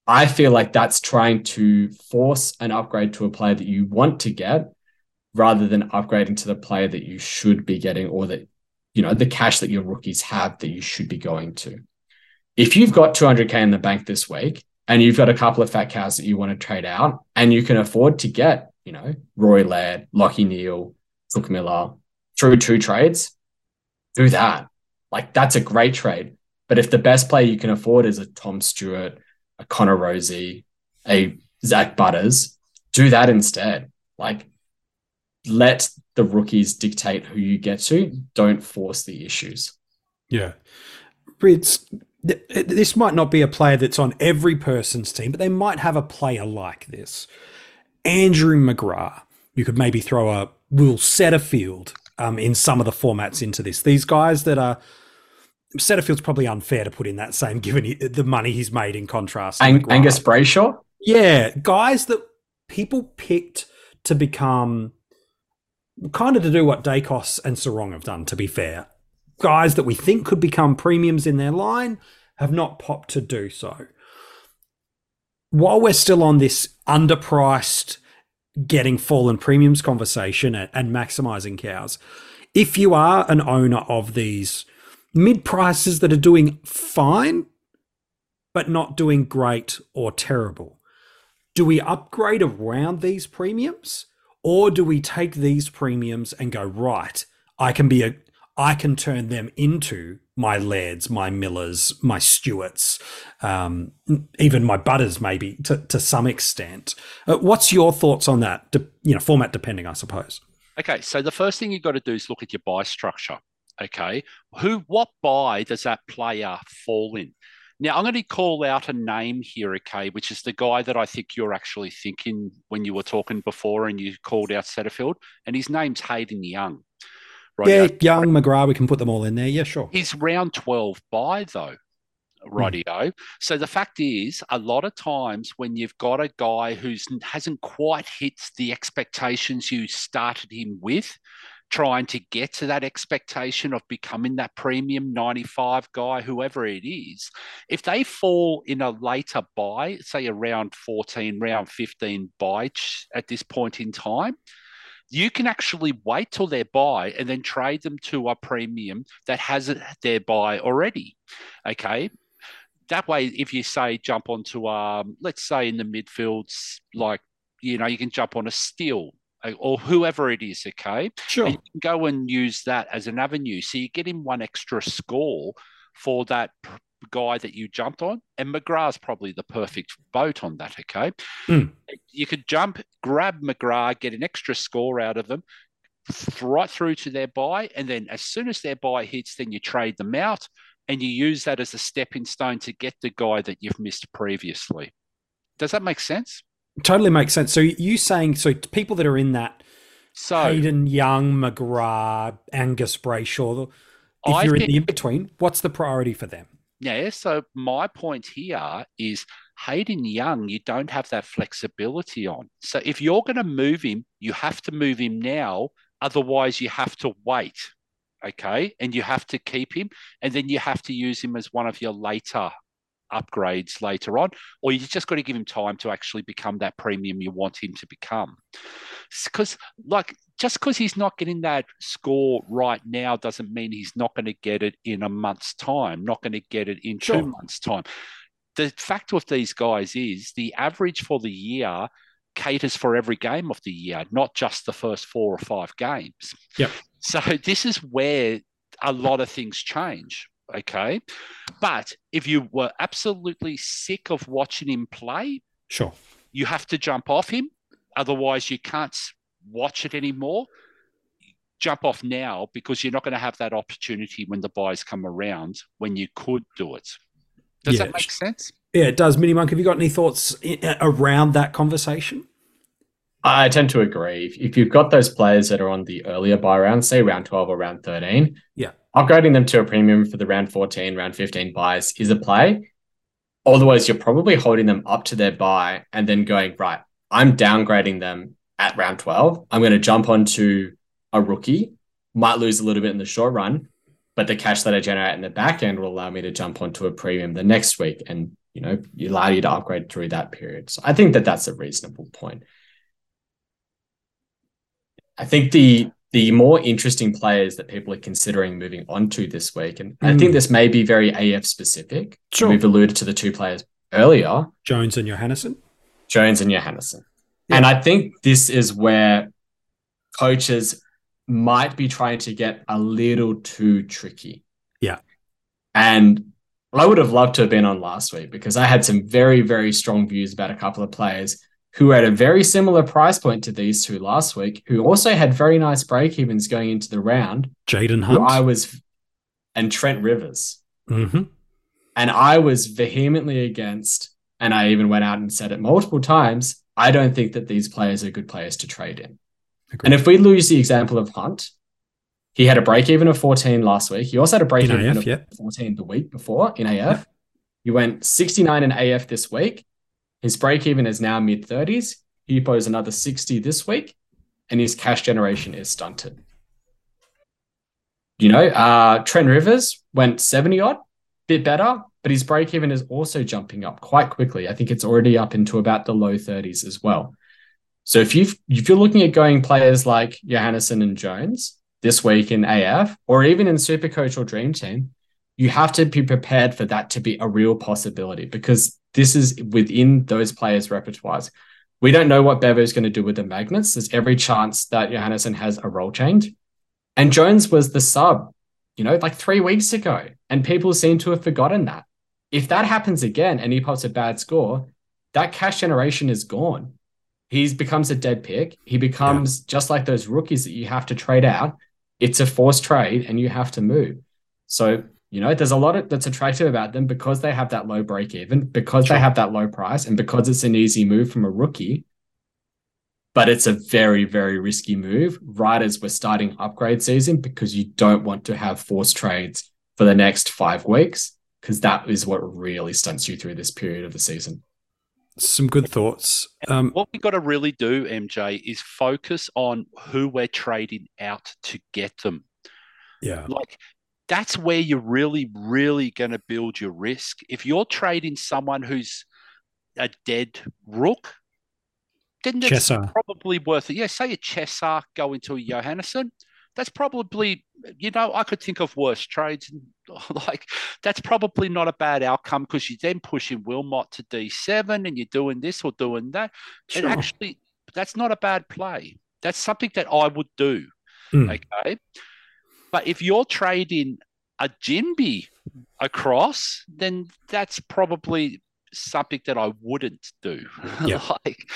Speaker 9: I feel like that's trying to force an upgrade to a player that you want to get rather than upgrading to the player that you should be getting or that, you know, the cash that your rookies have that you should be going to. If you've got 200K in the bank this week and you've got a couple of fat cows that you want to trade out and you can afford to get, you know, Rory Laird, Lachie Neale, Touk Miller through two trades, do that. Like that's a great trade. But if the best player you can afford is a Tom Stewart, a Connor Rosie, a Zach Butters, do that instead. Like let the rookies dictate who you get to. Don't force the issues.
Speaker 8: Yeah. Th- this might not be a player that's on every person's team, but they might have a player like this. Andrew McGrath. You could maybe throw a Will Setterfield um, in some of the formats into this. These guys that are Setterfield's probably unfair to put in that same, given he, the money he's made in contrast.
Speaker 9: Ang-. Angus Brayshaw.
Speaker 8: Yeah, guys that people picked to become kind of to do what Daicos and Serong have done, to be fair. Guys that we think could become premiums in their line have not popped to do so. While we're still on this underpriced getting fallen premiums conversation and, and maximizing cows, if you are an owner of these mid prices that are doing fine, but not doing great or terrible, do we upgrade around these premiums? Or do we take these premiums and go, right, I can be a I can turn them into my Lairds, my Millers, my Stewarts, um, even my Butters, maybe to, to some extent. Uh, what's your thoughts on that? De- you know, format depending, I suppose.
Speaker 10: Okay, so the first thing you've got to do is look at your buy structure. Okay, who, what buy does that player fall in? Now, I'm going to call out a name here, okay, which is the guy that I think you're actually thinking when you were talking before and you called out Setterfield, and his name's Hayden Young.
Speaker 8: Right yeah, Young, McGrath, we can put them all in there. Yeah, sure.
Speaker 10: He's round 12 by, though. Rightio. Mm. So the fact is, a lot of times when you've got a guy who hasn't quite hit the expectations you started him with, trying to get to that expectation of becoming that premium 95 guy, whoever it is, if they fall in a later buy, say around 14, round 15 buy at this point in time, you can actually wait till their buy and then trade them to a premium that has their buy already. Okay. That way, if you say jump onto, um, let's say in the midfields, like, you know, you can jump on a Steele or whoever it is, okay?
Speaker 8: Sure.
Speaker 10: And you can go and use that as an avenue. So you get him one extra score for that guy that you jumped on. And McGrath's probably the perfect boat on that, okay?
Speaker 8: Mm.
Speaker 10: You could jump, grab McGrath, get an extra score out of them, right through to their buy. And then as soon as their buy hits, then you trade them out and you use that as a stepping stone to get the guy that you've missed previously. Does that make sense?
Speaker 8: Totally makes sense. So you saying so people that are in that so Hayden Young, McGrath, Angus Brayshaw, if I you're think, in the in between, what's the priority for them?
Speaker 10: Yeah. So my point here is Hayden Young, you don't have that flexibility on. So if you're going to move him, you have to move him now. Otherwise, you have to wait. Okay. And you have to keep him. And then you have to use him as one of your later upgrades later on, or you just got to give him time to actually become that premium you want him to become. Because, like, just because he's not getting that score right now doesn't mean he's not going to get it in a month's time, not going to get it in sure. two months' time. The fact with these guys is the average for the year caters for every game of the year, not just the first four or five games.
Speaker 8: Yep.
Speaker 10: So this is where a lot of things change okay? But if you were absolutely sick of watching him play,
Speaker 8: sure,
Speaker 10: you have to jump off him. Otherwise, you can't watch it anymore. Jump off now because you're not going to have that opportunity when the buys come around when you could do it. Does yeah. that make sense?
Speaker 8: Yeah, it does. Mini Monk, have you got any thoughts eh, eh, around that conversation?
Speaker 9: I tend to agree. If you've got those players that are on the earlier buy round, say round 12 or round 13,
Speaker 8: yeah,
Speaker 9: upgrading them to a premium for the round 14, round 15 buys is a play. Otherwise, you're probably holding them up to their buy and then going, right, I'm downgrading them at round 12. I'm going to jump onto a rookie, might lose a little bit in the short run, but the cash that I generate in the back end will allow me to jump onto a premium the next week and, you know, allow you to upgrade through that period. So I think that that's a reasonable point. I think the the more interesting players that people are considering moving on to this week, and mm. I think hmm. this may be very AF specific.
Speaker 8: Sure.
Speaker 9: We've alluded to the two players earlier
Speaker 8: Jones and Johannisen.
Speaker 9: Jones and Johannisen. Yeah. And I think this is where coaches might be trying to get a little too tricky.
Speaker 8: Yeah.
Speaker 9: And I would have loved to have been on last week because I had some very, very strong views about a couple of players who had a very similar price point to these two last week, who also had very nice break evens going into the round.
Speaker 8: Jayden Hunt.
Speaker 9: I was, and Trent Rivers.
Speaker 8: Mm-hmm.
Speaker 9: And I was vehemently against, and I even went out and said it multiple times. I don't think that these players are good players to trade in. Agreed. And if we lose the example of Hunt, he had a break even of 14 last week. He also had a break even of 14 the week before in AF. He went 69 in AF this week. His break even is now mid 30s. He posed another 60 this week. and his cash generation is stunted. You know, uh, Trent Rivers went 70 odd, bit better, but his break even is also jumping up quite quickly. I think it's already up into about the low 30s as well. So if you if you're looking at going players like Johannisen and Jones this week in AF or even in Supercoach or Dream Team, you have to be prepared for that to be a real possibility because this is within those players' repertoires. We don't know what Bevo is going to do with the magnets. There's every chance that Johannisen has a role change. And Jones was the sub, you know, like three weeks ago. And people seem to have forgotten that. If that happens again and he pops a bad score, that cash generation is gone. He becomes a dead pick. He becomes yeah. just like those rookies that you have to trade out. It's a forced trade and you have to move. So, you know, there's a lot of, that's attractive about them because they have that low break even, because sure. they have that low price, and because it's an easy move from a rookie but it's a very, very risky move right as we're starting upgrade season because you don't want to have forced trades for the next five weeks because that is what really stunts you through this period of the season.
Speaker 8: Some good thoughts. Um,
Speaker 10: what we've got to really do, MJ, is focus on who we're trading out to get them.
Speaker 8: Yeah.
Speaker 10: Like that's where you're really, really going to build your risk. If you're trading someone who's a dead rook, then that's Chesser. probably worth it. Yeah, say a Chesser go into a Johannisen. That's probably, you know, I could think of worse trades. And Like, that's probably not a bad outcome because you're then pushing Wilmot to D7 and you're doing this or doing that. Sure. And actually, that's not a bad play. That's something that I would do. Mm. Okay. But if you're trading a Ginbey across, then that's probably something that I wouldn't do.
Speaker 8: Yeah.
Speaker 10: like,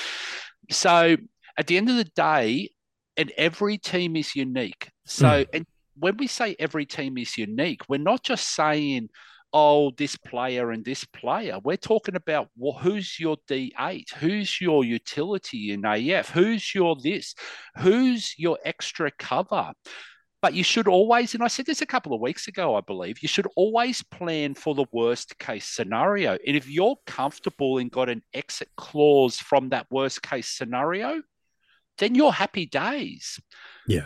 Speaker 10: so at the end of the day, and every team is unique. So, mm. and when we say every team is unique, we're not just saying, oh, this player and this player. We're talking about well, who's your D8, who's your utility in AF, who's your this, who's your extra cover. But you should always, and I said this a couple of weeks ago, I believe, you should always plan for the worst case scenario. And if you're comfortable and got an exit clause from that worst case scenario, then you're happy days.
Speaker 8: Yeah.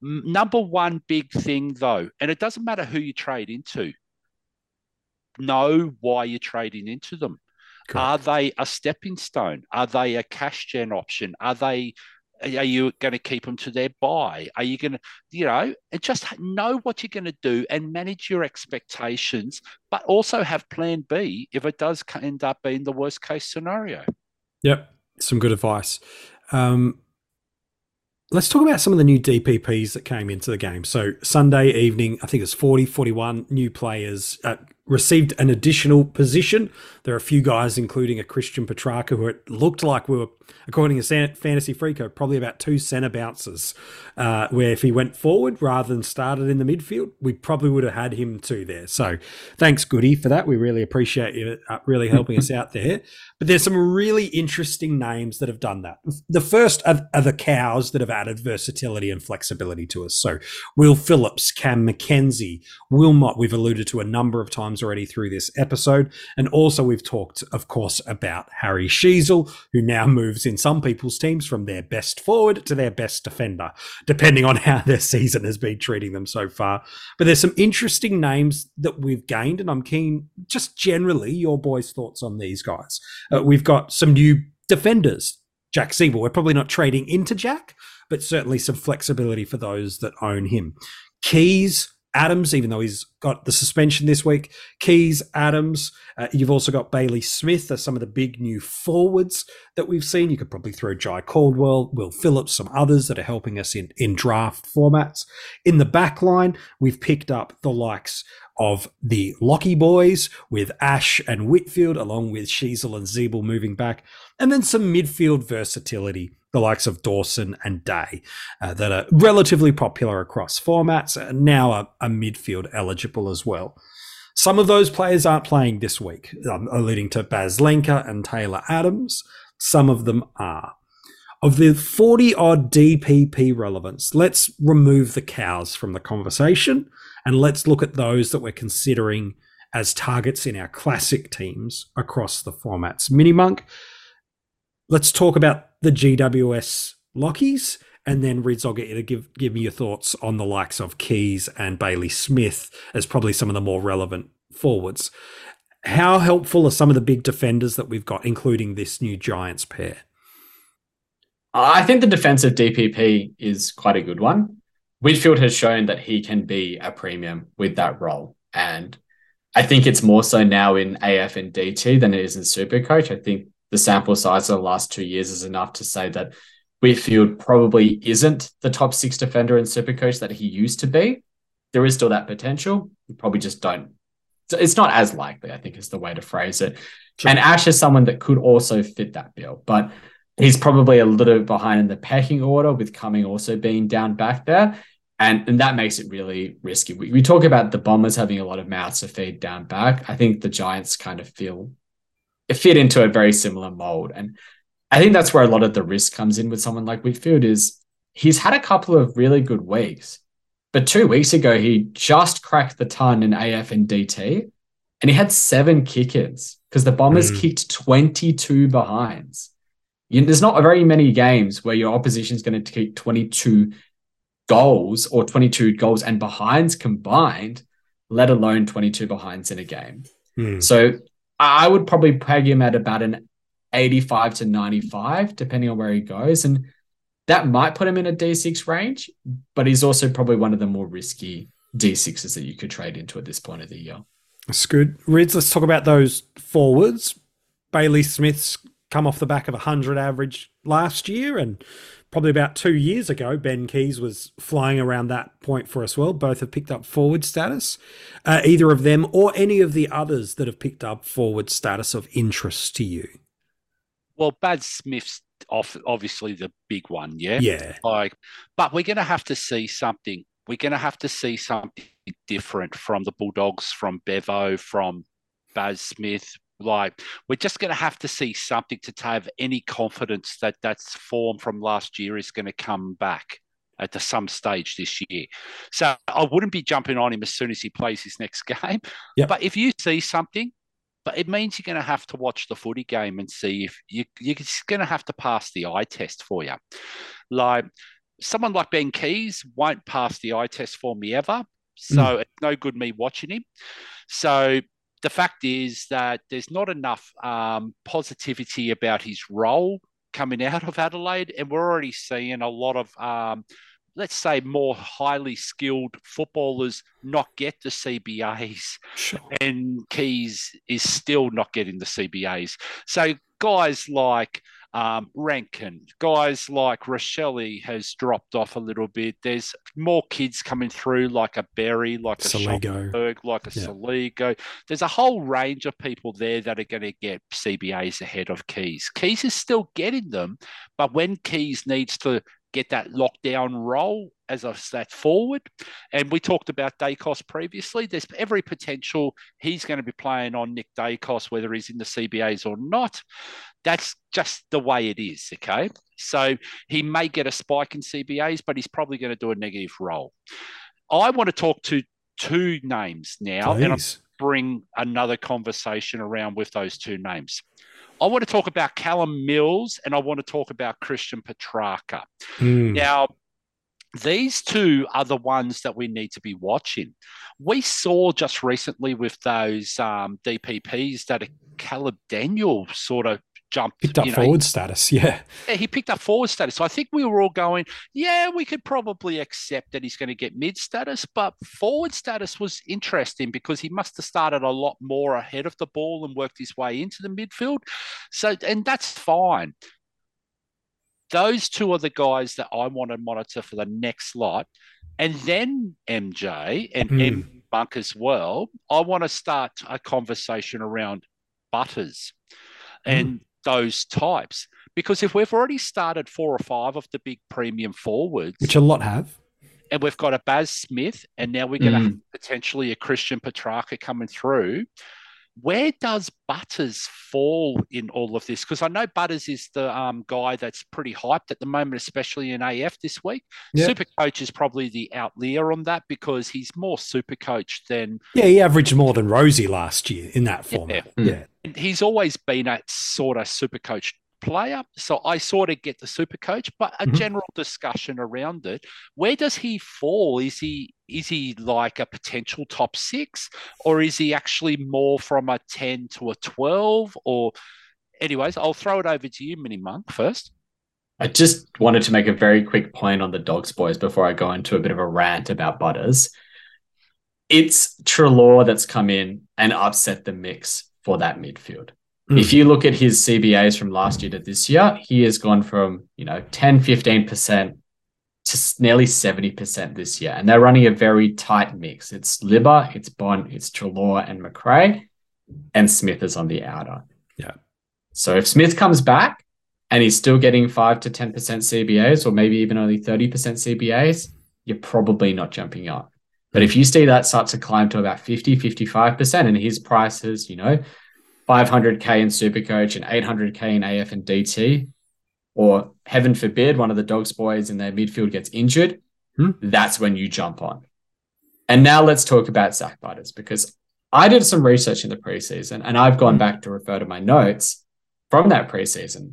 Speaker 10: Number one big thing, though, and it doesn't matter who you trade into, know why you're trading into them. Correct. Are they a stepping stone? Are they a cash gen option? Are they are you going to keep them to their buy? Are you going to, you know, and just know what you're going to do and manage your expectations, but also have plan B if it does end up being the worst case scenario.
Speaker 8: Yep. Some good advice. Um, let's talk about some of the new DPPs that came into the game. So, Sunday evening, I think it's 40, 41 new players uh, received an additional position. There are a few guys, including a Christian Petracca, who it looked like we were, according to Fantasy Freako, probably about two centre bounces. Uh, where if he went forward rather than started in the midfield, we probably would have had him too there. So thanks, Goody, for that. We really appreciate you uh, really helping us out there. But there's some really interesting names that have done that. The first are, are the cows that have added versatility and flexibility to us. So Will Phillips, Cam Mackenzie, Wilmot, we've alluded to a number of times already through this episode. And also, we've talked, of course, about Harry Sheezel, who now moves in some people's teams from their best forward to their best defender, depending on how their season has been treating them so far. But there's some interesting names that we've gained, and I'm keen, just generally, your boys' thoughts on these guys. Uh, we've got some new defenders. Jack Ziebell. We're probably not trading into Jack, but certainly some flexibility for those that own him. Keays, Adams, even though he's got the suspension this week. Keays, Adams. Uh, you've also got Bailey Smith as some of the big new forwards that we've seen. You could probably throw Jye Caldwell, Will Phillips, some others that are helping us in, in draft formats. In the back line, we've picked up the likes of the Lachie boys with Ash and Whitfield, along with Sheezel and Ziebell moving back, and then some midfield versatility the likes of Dawson and Day, uh, that are relatively popular across formats and now are, are, midfield eligible as well. Some of those players aren't playing this week, um, alluding to Baz Lenker and Taylor Adams. Some of them are. Of the 40 odd DPP relevance, let's remove the cows from the conversation and let's look at those that we're considering as targets in our classic teams across the formats. Mini Monk, let's talk about the GWS Lachies And then Rids, I'll get you to give give me your thoughts on the likes of Keays and Bailey Smith as probably some of the more relevant forwards. How helpful are some of the big defenders that we've got, including this new Giants pair?
Speaker 9: I think the defensive DPP is quite a good one. Whitfield has shown that he can be a premium with that role. And I think it's more so now in AF and DT than it is in Supercoach. I think the sample size of the last two years is enough to say that Whitfield probably isn't the top six defender in Supercoach that he used to be. There is still that potential. You probably just don't. It's not as likely, I think, is the way to phrase it. Sure. And Ash is someone that could also fit that bill, but he's probably a little bit behind in the pecking order with Cumming also being down back there. And, and that makes it really risky. We, we talk about the Bombers having a lot of mouths to feed down back. I think the Giants kind of feel fit into a very similar mold. And I think that's where a lot of the risk comes in with someone like Whitfield is he's had a couple of really good weeks. But two weeks ago, he just cracked the ton in AF and DT, and he had seven kick-ins because the Bombers mm. kicked 22 behinds. You, there's not very many games where your opposition is going to kick 22 goals or 22 goals and behinds combined, let alone 22 behinds in a game.
Speaker 8: Hmm.
Speaker 9: So I would probably peg him at about an 85 to 95, depending on where he goes. And that might put him in a D6 range, but he's also probably one of the more risky D6s that you could trade into at this point of the year.
Speaker 8: That's good. Rids, let's talk about those forwards. Bailey Smith's come off the back of a 100 average last year and probably about two years ago, Ben Keays was flying around that point for us well. Both have picked up forward status. Uh, either of them or any of the others that have picked up forward status of interest to you?
Speaker 10: Well, Baz Smith's off, obviously the big one, yeah?
Speaker 8: Yeah.
Speaker 10: Like, but we're going to have to see something. We're going to have to see something different from the Bulldogs, from Bevo, from Baz Smith, like we're just going to have to see something to have any confidence that that's form from last year is going to come back at the, some stage this year. So I wouldn't be jumping on him as soon as he plays his next game.
Speaker 8: Yep.
Speaker 10: But if you see something, but it means you're going to have to watch the footy game and see if you, you're going to have to pass the eye test for you. Like someone like Ben Keays won't pass the eye test for me ever. So mm. it's no good me watching him. So the fact is that there's not enough um, positivity about his role coming out of Adelaide, and we're already seeing a lot of, um, let's say, more highly skilled footballers not get the CBAs,
Speaker 8: sure.
Speaker 10: and Keays is still not getting the CBAs. So guys like um, Rankine, guys like Rachele has dropped off a little bit. There's more kids coming through, like a Berry, like a Soligo, like a yeah. Soligo. There's a whole range of people there that are going to get CBAs ahead of Keays. Keays is still getting them, but when Keays needs to get that lockdown role as a that forward. And we talked about Daicos previously. There's every potential he's going to be playing on Nick Daicos, whether he's in the CBAs or not. That's just the way it is. Okay. So he may get a spike in CBAs, but he's probably going to do a negative role. I want to talk to two names now Please. and I'll bring another conversation around with those two names. I want to talk about Callum Mills and I want to talk about Christian Petracca.
Speaker 8: Mm.
Speaker 10: Now, these two are the ones that we need to be watching. We saw just recently with those um, DPPs that a Caleb Daniel sort of jumped.
Speaker 8: Picked up forward know, status, yeah.
Speaker 10: yeah. He picked up forward status. So I think we were all going, yeah, we could probably accept that he's going to get mid status, but forward status was interesting because he must have started a lot more ahead of the ball and worked his way into the midfield. So, and that's fine. Those two are the guys that I want to monitor for the next lot. And then MJ and mm. M Monk as well. I want to start a conversation around Butters. And mm those types. Because if we've already started four or five of the big premium forwards,
Speaker 8: which a lot have,
Speaker 10: and we've got a Baz Smith, and now we're going to mm. potentially a Christian Petracca coming through. Where does Butters fall in all of this? Because I know Butters is the um, guy that's pretty hyped at the moment, especially in AF this week. Yep. Super Coach is probably the outlier on that because he's more Super Coach than.
Speaker 8: Yeah, he averaged more than Rozee last year in that format. Yeah. yeah.
Speaker 10: He's always been a sort of Super Coach player. So I sort of get the super coach, but a
Speaker 8: Mhm.
Speaker 10: general discussion around it. Where does he fall? Is he is he like a potential top six, or is he actually more from a 10 to a 12? Or anyways, I'll throw it over to you, Mini Monk, first.
Speaker 9: I just wanted to make a very quick point on the Dogs boys before I go into a bit of a rant about Butters. It's Treloar that's come in and upset the mix for that midfield.
Speaker 8: Mm.
Speaker 9: If you look at his CBAs from last year to this year, he has gone from, you know, 10, 15% to nearly 70% this year. And they're running a very tight mix. It's Libba, it's Bont, it's Treloar and McRae, and Smith is on the outer.
Speaker 8: Yeah.
Speaker 9: So if Smith comes back and he's still getting 5 to 10% CBAs or maybe even only 30% CBAs, you're probably not jumping up. But if you see that start to climb to about 50, 55%, and his price you know, 500K in Supercoach and 800K in AF and DT, or heaven forbid, one of the Dogs boys in their midfield gets injured,
Speaker 8: Hmm.
Speaker 9: that's when you jump on. And now let's talk about Zak Butters because I did some research in the preseason and I've gone back to refer to my notes from that preseason.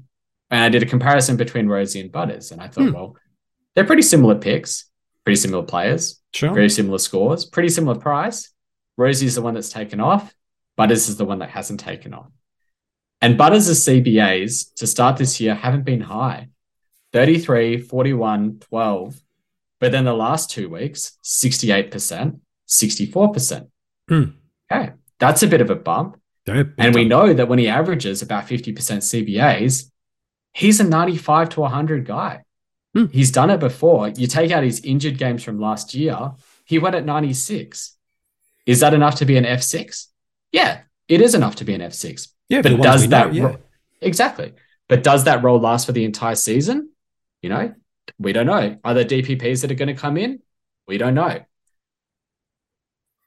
Speaker 9: And I did a comparison between Rozee and Butters. And I thought,
Speaker 8: Hmm.
Speaker 9: well, they're pretty similar picks, pretty similar players,
Speaker 8: Sure.
Speaker 9: very similar scores, pretty similar price. Rozee's the one that's taken off. Butters is the one that hasn't taken off. And Butters' CBAs to start this year haven't been high 33, 41, 12. But then the last two weeks, 68%, 64%.
Speaker 8: Hmm.
Speaker 9: Okay. That's a bit of a bump.
Speaker 8: Don't-
Speaker 9: And we know that when he averages about 50% CBAs, he's a 95 to 100 guy.
Speaker 8: Hmm.
Speaker 9: He's done it before. You take out his injured games from last year, he went at 96. Is that enough to be an F6? Yeah, it is enough to be an F6.
Speaker 8: yeah,
Speaker 9: But does
Speaker 8: we know,
Speaker 9: that
Speaker 8: yeah.
Speaker 9: exactly? But does that role last for the entire season? You know, we don't know. Are there DPPs that are going to come in? We don't know.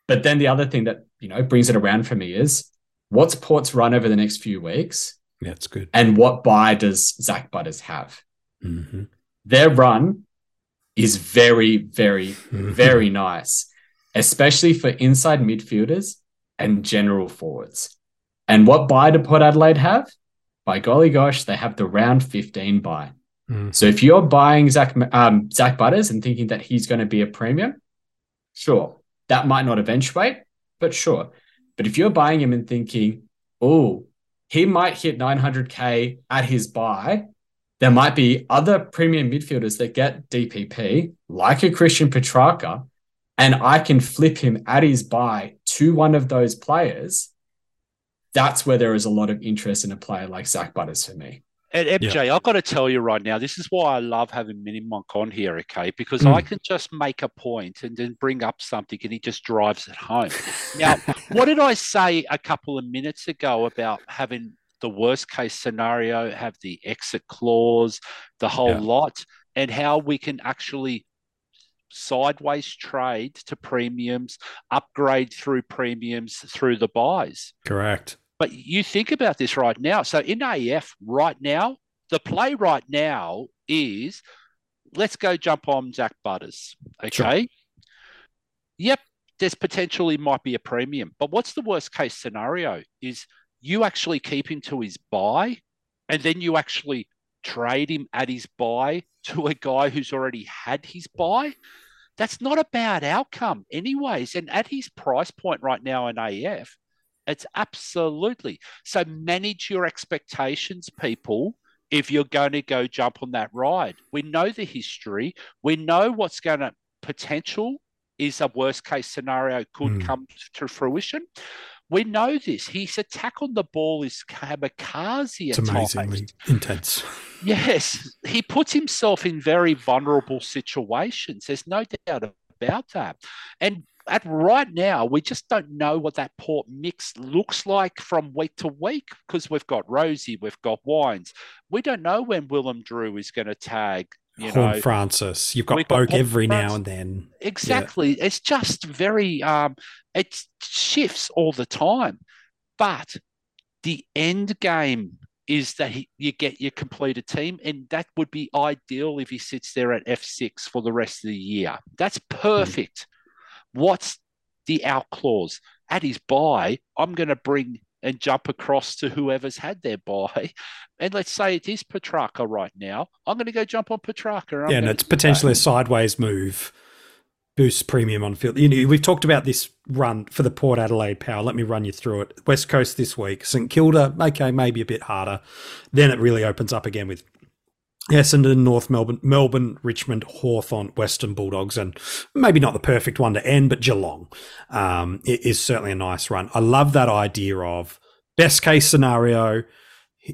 Speaker 9: But then the other thing that you know brings it around for me is what's Port's run over the next few weeks,
Speaker 8: Yeah, it's good.
Speaker 9: and what buy does Zak Butters have?
Speaker 8: Mhm.
Speaker 9: Their run is very, very, very nice, especially for inside midfielders and general forwards. And what buy do Port Adelaide have? By golly gosh, they have the round 15 buy.
Speaker 8: Mm.
Speaker 9: So if you're buying Zak um, Zak Butters and thinking that he's going to be a premium, sure, that might not eventuate, but sure. But if you're buying him and thinking, oh, he might hit 900k at his buy, there might be other premium midfielders that get DPP, like a Christian Petracca, and I can flip him at his buy to one of those players. That's where there is a lot of interest in a player like Zak Butters for me.
Speaker 10: And MJ, I've got to tell you right now, this is why I love having Minimonk on here, okay? Because
Speaker 8: Mm.
Speaker 10: I can just make a point and then bring up something and he just drives it home. now, what did I say a couple of minutes ago about having the worst case scenario, have the exit clause, the whole
Speaker 8: Yeah.
Speaker 10: lot, and how we can actually sideways trade to premiums, upgrade through premiums through the buys?
Speaker 8: Correct.
Speaker 10: But you think about this right now. So in AF right now, the play right now is let's go jump on Zak Butters. Okay. Yep, there's potentially might be a premium. But what's the worst case scenario is you actually keep him to his buy and then you actually trade him at his buy to a guy who's already had his buy. That's not a bad outcome, anyways. And at his price point right now in AF, it's absolutely so. Manage your expectations, people. If you're going to go jump on that ride, we know the history. We know what's going to potential is a worst case scenario could
Speaker 8: Mm.
Speaker 10: come to fruition. We know this. His attack on the ball is kamikaze
Speaker 8: It's amazingly
Speaker 10: times.
Speaker 8: intense.
Speaker 10: Yes, he puts himself in very vulnerable situations. There's no doubt about that. And at right now, we just don't know what that port mix looks like from week to week because we've got Rozee, we've got Wines. We don't know when Willem Drew is going to tag. You
Speaker 8: Horn
Speaker 10: know,
Speaker 8: Francis. You've got
Speaker 10: got
Speaker 8: every now and then.
Speaker 10: Exactly. It's just very um it shifts all the time. But the end game is that he, you get your completed team, and that would be ideal if he sits there at F6 for the rest of the year. That's hmm. perfect. What's the out clause? At his buy, I'm going to bring and jump across to whoever's had their buy. And let's say it is Petracca right now. I'm going to go jump on Petracca.
Speaker 8: yeah, and it's potentially a sideways move. Boost premium on field. You know, we've talked about this run for the Port Adelaide Power. Let me run you through it. West Coast this week. St Kilda, okay, maybe a bit harder. Then it really opens up again with Essendon, North Melbourne, Melbourne, Richmond, Hawthorn, Western Bulldogs, and maybe not the perfect one to end, but Geelong um, is certainly a nice run. I love that idea of best case scenario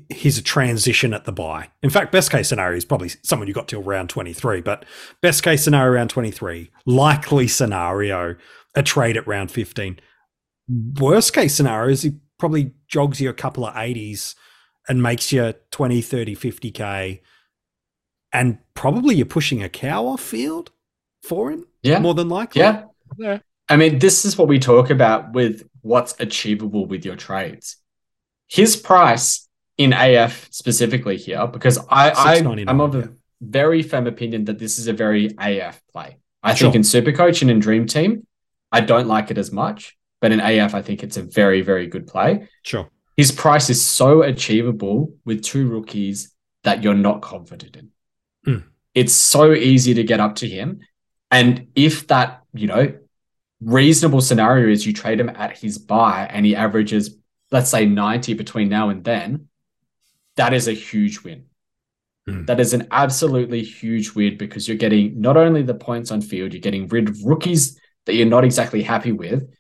Speaker 8: here's a transition at the buy. In fact, best case scenario is probably someone you got till round 23, but best case scenario round 23, likely scenario, a trade at round 15. Worst case scenario is he probably jogs you a couple of 80s and makes you 20, 30, 50K. And probably you're pushing a cow off field for him.
Speaker 9: Yeah.
Speaker 8: More than likely.
Speaker 9: Yeah. Yeah. I mean, this is what we talk about with what's achievable with your trades. His price in AF specifically here because I, I I'm of a very firm opinion that this is a very AF play. I sure. think in Supercoach and in Dream Team, I don't like it as much, but in AF, I think it's a very very good play.
Speaker 8: Sure,
Speaker 9: his price is so achievable with two rookies that you're not confident in.
Speaker 8: Mm.
Speaker 9: It's so easy to get up to him, and if that you know reasonable scenario is you trade him at his buy and he averages let's say 90 between now and then that is a huge win.
Speaker 8: Mm.
Speaker 9: That is an absolutely huge win because you're getting not only the points on field, you're getting rid of rookies that you're not exactly happy with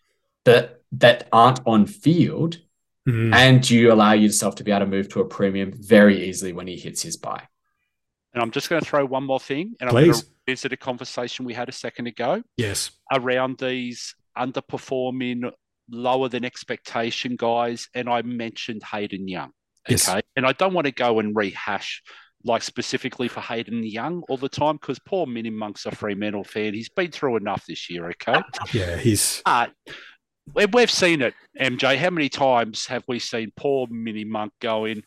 Speaker 9: that that aren't on field,
Speaker 8: mm.
Speaker 9: and you allow yourself to be able to move to a premium very easily when he hits his buy.
Speaker 10: And I'm just going to throw one more thing, and
Speaker 8: Please.
Speaker 10: I'm going to visit a conversation we had a second ago.
Speaker 8: Yes,
Speaker 10: around these underperforming, lower than expectation guys, and I mentioned Hayden Young.
Speaker 8: Yes.
Speaker 10: Okay. And I don't want to go and rehash like specifically for Hayden Young all the time because poor Mini Monk's a Fremantle fan. He's been through enough this year, okay?
Speaker 8: Yeah, he's.
Speaker 10: Uh, we've seen it, MJ. How many times have we seen poor Mini Monk going,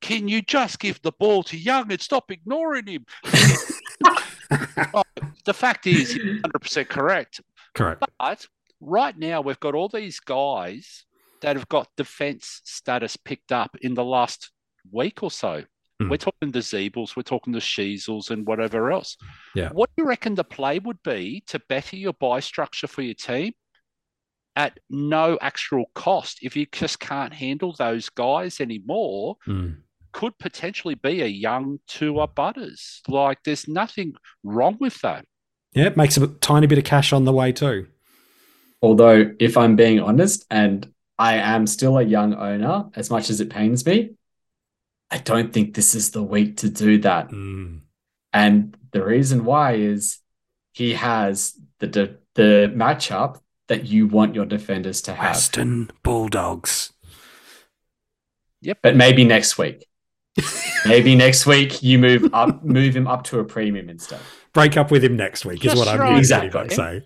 Speaker 10: Can you just give the ball to Young and stop ignoring him? oh, the fact is, 100% correct.
Speaker 8: Correct.
Speaker 10: But right now, we've got all these guys that have got defense status picked up in the last week or so.
Speaker 8: Mm.
Speaker 10: We're talking the Ziebells, we're talking the Sheezels and whatever else.
Speaker 8: Yeah.
Speaker 10: What do you reckon the play would be to better your buy structure for your team at no actual cost if you just can't handle those guys anymore?
Speaker 8: Mm.
Speaker 10: Could potentially be a young Tua Butters. Like there's nothing wrong with that.
Speaker 8: Yeah, it makes a tiny bit of cash on the way too.
Speaker 9: Although, if I'm being honest, and I am still a young owner, as much as it pains me. I don't think this is the week to do that.
Speaker 8: Mm.
Speaker 9: And the reason why is he has the de- the matchup that you want your defenders to have.
Speaker 8: Western Bulldogs.
Speaker 10: Yep.
Speaker 9: But maybe next week. maybe next week you move up, move him up to a premium instead.
Speaker 8: Break up with him next week is
Speaker 10: Just
Speaker 8: what I'm
Speaker 10: right.
Speaker 9: Exactly.
Speaker 8: say.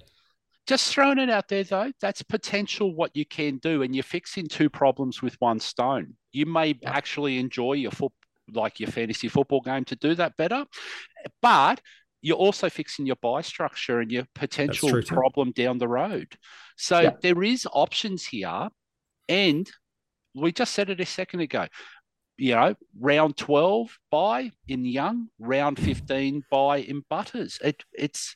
Speaker 10: Just throwing it out there, though, that's potential what you can do, and you're fixing two problems with one stone. You may
Speaker 9: Yeah.
Speaker 10: actually enjoy your foot, like your fantasy football game, to do that better, but you're also fixing your buy structure and your potential
Speaker 8: true
Speaker 10: problem down the road. So
Speaker 9: Yeah.
Speaker 10: there is options here, and we just said it a second ago. You know, round twelve buy in Young, round fifteen buy in Butters. It, it's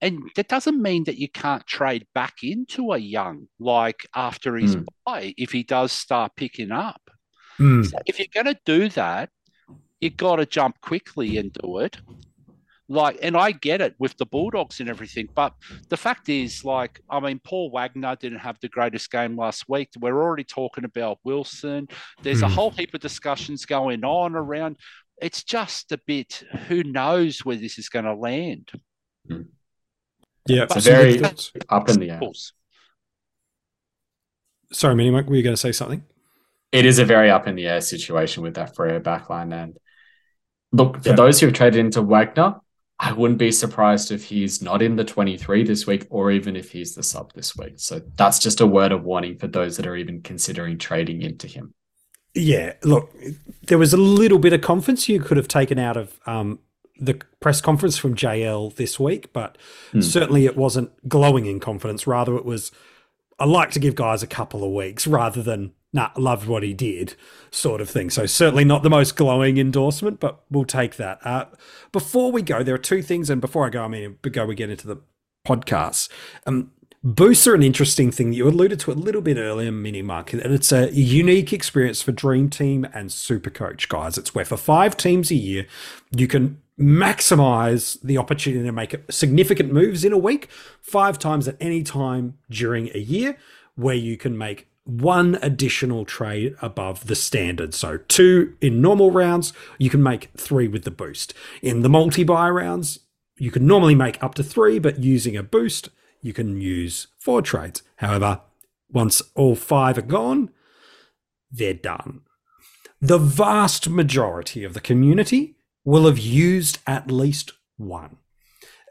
Speaker 10: and that doesn't mean that you can't trade back into a Young like after his
Speaker 9: Mm.
Speaker 10: buy if he does start picking up.
Speaker 8: Mm.
Speaker 10: So if you're going to do that, you've got to jump quickly and do it. Like, and I get it with the Bulldogs and everything, but the fact is, like, I mean, Paul Wagner didn't have the greatest game last week. We're already talking about Wilson. There's a
Speaker 8: Hmm.
Speaker 10: whole heap of discussions going on around. It's just a bit. Who knows where this is going to land?
Speaker 8: Yeah,
Speaker 9: It's a very up in the air.
Speaker 8: Sorry, Minnie, were you going to say something?
Speaker 9: It is a very up in the air situation with that Freo backline. And look, for
Speaker 8: Yeah.
Speaker 9: those who have traded into Wagner, I wouldn't be surprised if he's not in the 23 this week or even if he's the sub this week. So that's just a word of warning for those that are even considering trading into him.
Speaker 8: Yeah, look, there was a little bit of confidence you could have taken out of um, the press conference from JL this week, but
Speaker 9: Hmm.
Speaker 8: certainly it wasn't glowing in confidence. Rather, it was, I like to give guys a couple of weeks rather than nah, loved what he did, sort of thing. So certainly not the most glowing endorsement, but we'll take that. Uh, before we go, there are two things, and before I go, I mean, before we get into the podcast, um, boosts are an interesting thing that you alluded to a little bit earlier, Mini Mark, and it's a unique experience for Dream Team and Super Coach guys. It's where for five teams a year, you can maximize the opportunity to make significant moves in a week, five times at any time during a year, where you can make one additional trade above the standard. So two in normal rounds, you can make three with the boost. In the multi buy rounds, you can normally make up to three, but using a boost, you can use four trades. However, once all five are gone, they're done. The vast majority of the community will have used at least one,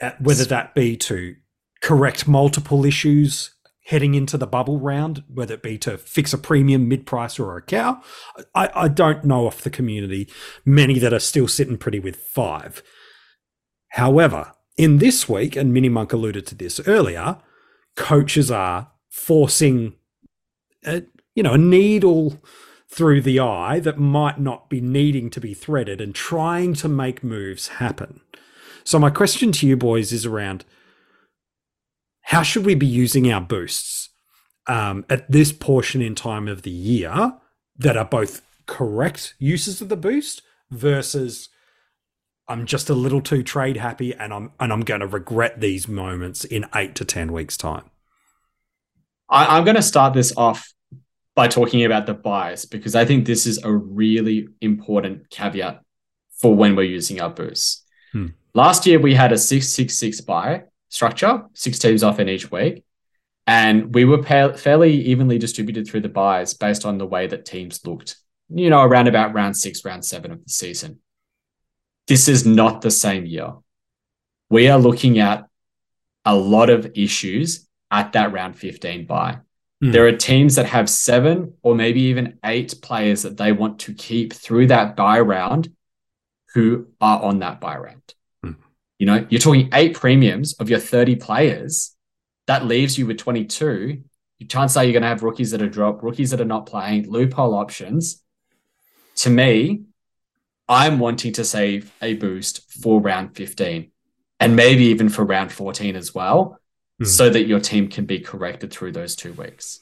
Speaker 8: uh, whether that be to correct multiple issues heading into the bubble round, whether it be to fix a premium mid price or a cow. I, I don't know off the community many that are still sitting pretty with five. However, in this week, and Mini Monk alluded to this earlier, coaches are forcing a, you know, a needle through the eye that might not be needing to be threaded and trying to make moves happen. So my question to you boys is around how should we be using our boosts um, at this portion in time of the year that are both correct uses of the boost versus I'm just a little too trade happy and I'm and I'm going to regret these moments in eight to ten weeks time.
Speaker 9: I, I'm going to start this off by talking about the bias because I think this is a really important caveat for when we're using our boosts. Hmm. Last year we had a six six six buy structure, six teams off in each week. And we were pa- fairly evenly distributed through the buys based on the way that teams looked, you know, around about round six, round seven of the season. This is not the same year. We are looking at a lot of issues at that round 15 buy. Mm. There are teams that have seven or maybe even eight players that they want to keep through that buy round who are on that buy round. You know, you're talking eight premiums of your 30 players. That leaves you with 22. Chances are you're going to have rookies that are dropped, rookies that are not playing, loophole options. To me, I'm wanting to save a boost for round 15 and maybe even for round 14 as well, mm. so that your team can be corrected through those two weeks.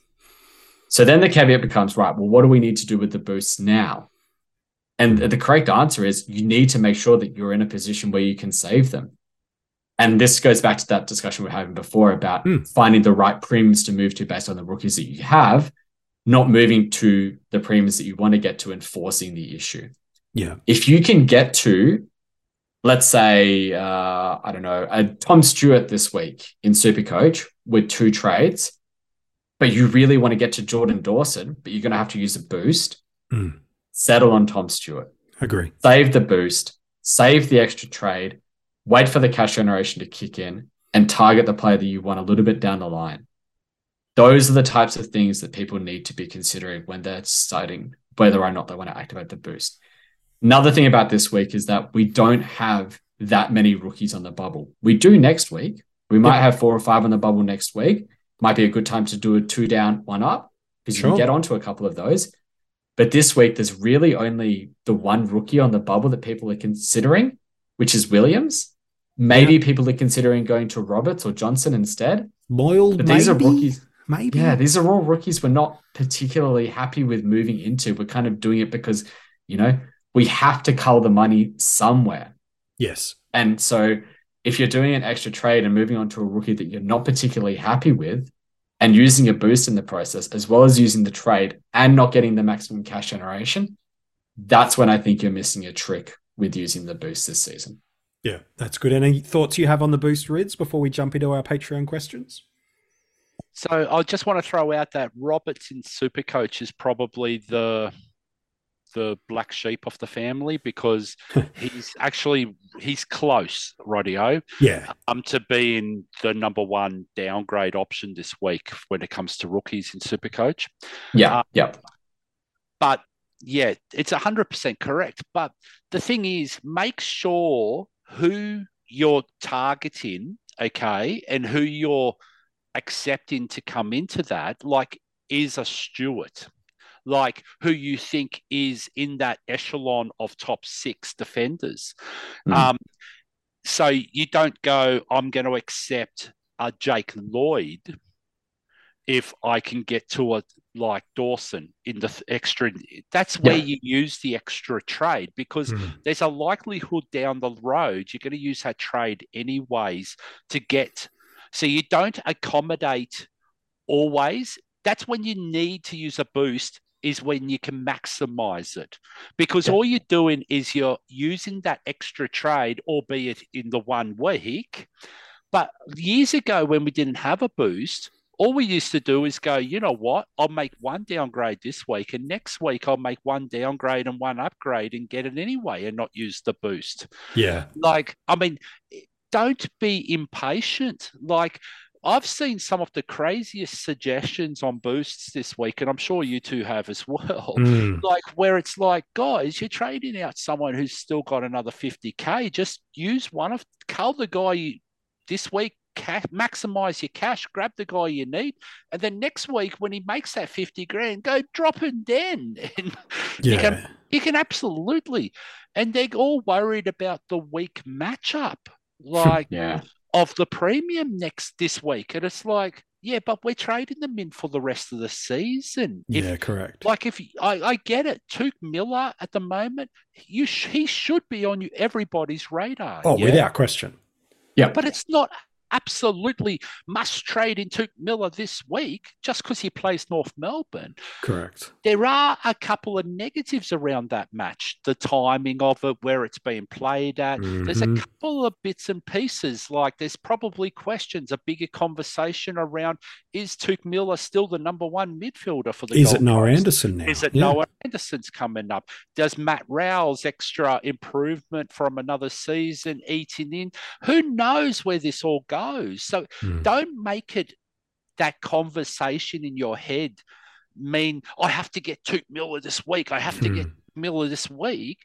Speaker 9: So then the caveat becomes right, well, what do we need to do with the boosts now? And the correct answer is you need to make sure that you're in a position where you can save them. And this goes back to that discussion we are having before about mm. finding the right premiums to move to based on the rookies that you have, not moving to the premiums that you want to get to and forcing the issue.
Speaker 8: Yeah.
Speaker 9: If you can get to, let's say, uh, I don't know, a Tom Stewart this week in Supercoach with two trades, but you really want to get to Jordan Dawson, but you're going to have to use a boost. Mm settle on Tom Stewart.
Speaker 8: Agree.
Speaker 9: Save the boost, save the extra trade, wait for the cash generation to kick in, and target the player that you want a little bit down the line. Those are the types of things that people need to be considering when they're deciding whether or not they want to activate the boost. Another thing about this week is that we don't have that many rookies on the bubble. We do next week. We might have four or five on the bubble next week. Might be a good time to do a two down, one up because sure. you can get onto a couple of those. But this week, there's really only the one rookie on the bubble that people are considering, which is Williams. Maybe yeah. people are considering going to Roberts or Johnson instead.
Speaker 8: Moyle, but these maybe? are rookies. Maybe.
Speaker 9: Yeah, these are all rookies we're not particularly happy with moving into. We're kind of doing it because, you know, we have to cull the money somewhere.
Speaker 8: Yes.
Speaker 9: And so if you're doing an extra trade and moving on to a rookie that you're not particularly happy with, and using a boost in the process, as well as using the trade and not getting the maximum cash generation, that's when I think you're missing a trick with using the boost this season.
Speaker 8: Yeah, that's good. Any thoughts you have on the boost rids before we jump into our Patreon questions?
Speaker 10: So I just want to throw out that Roberts in Supercoach is probably the the black sheep of the family because he's actually he's close, Radio.
Speaker 8: Yeah.
Speaker 10: Um, to being the number one downgrade option this week when it comes to rookies in Supercoach.
Speaker 9: Yeah. Um, yep.
Speaker 10: But yeah, it's hundred percent correct. But the thing is, make sure who you're targeting, okay, and who you're accepting to come into that, like, is a Stewart, like who you think is in that echelon of top six defenders. Mm. Um, so you don't go, I'm going to accept a Jake Lloyd if I can get to a like Dawson in the extra. That's where yeah. you use the extra trade because mm. there's a likelihood down the road you're going to use that trade anyways to get. So you don't accommodate always. That's when you need to use a boost is when you can maximize it because yeah. all you're doing is you're using that extra trade, albeit in the one week. But years ago, when we didn't have a boost, all we used to do is go, you know what? I'll make one downgrade this week, and next week I'll make one downgrade and one upgrade and get it anyway and not use the boost.
Speaker 8: Yeah.
Speaker 10: Like, I mean, don't be impatient. Like, I've seen some of the craziest suggestions on boosts this week, and I'm sure you two have as well. Mm. Like where it's like, guys, you're trading out someone who's still got another 50k. Just use one of cull the guy this week, cash, maximize your cash, grab the guy you need, and then next week when he makes that 50 grand, go drop him then. And yeah. you can you can absolutely. And they're all worried about the weak matchup. Like
Speaker 9: yeah
Speaker 10: of the premium next this week. And it's like, yeah, but we're trading them in for the rest of the season.
Speaker 8: If, yeah, correct.
Speaker 10: Like if I, I get it, Touk Miller at the moment, you sh- he should be on you everybody's radar.
Speaker 8: Oh, yeah? without question.
Speaker 10: Yeah, but it's not absolutely must trade in Touk Miller this week just because he plays North Melbourne.
Speaker 8: Correct.
Speaker 10: There are a couple of negatives around that match. The timing of it, where it's being played at. Mm-hmm. There's a mm-hmm. couple of bits and pieces. Like there's probably questions, a bigger conversation around is Touk Miller still the number one midfielder for the
Speaker 8: Is Gold it Noah Coast? Anderson now?
Speaker 10: Is it yeah. Noah Anderson's coming up? Does Matt Rowell's extra improvement from another season eating in? Who knows where this all goes? Goes. So mm. don't make it that conversation in your head mean I have to get Touk Miller this week. I have to mm. get hmm. Miller this week.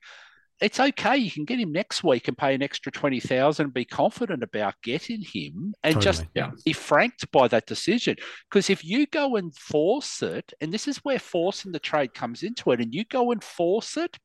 Speaker 10: It's okay. You can get him next week and pay an extra twenty thousand and be confident about getting him, and totally. just yeah. be franked by that decision. Because if you go and force it, and this is where forcing the trade comes into it, and you go and force it,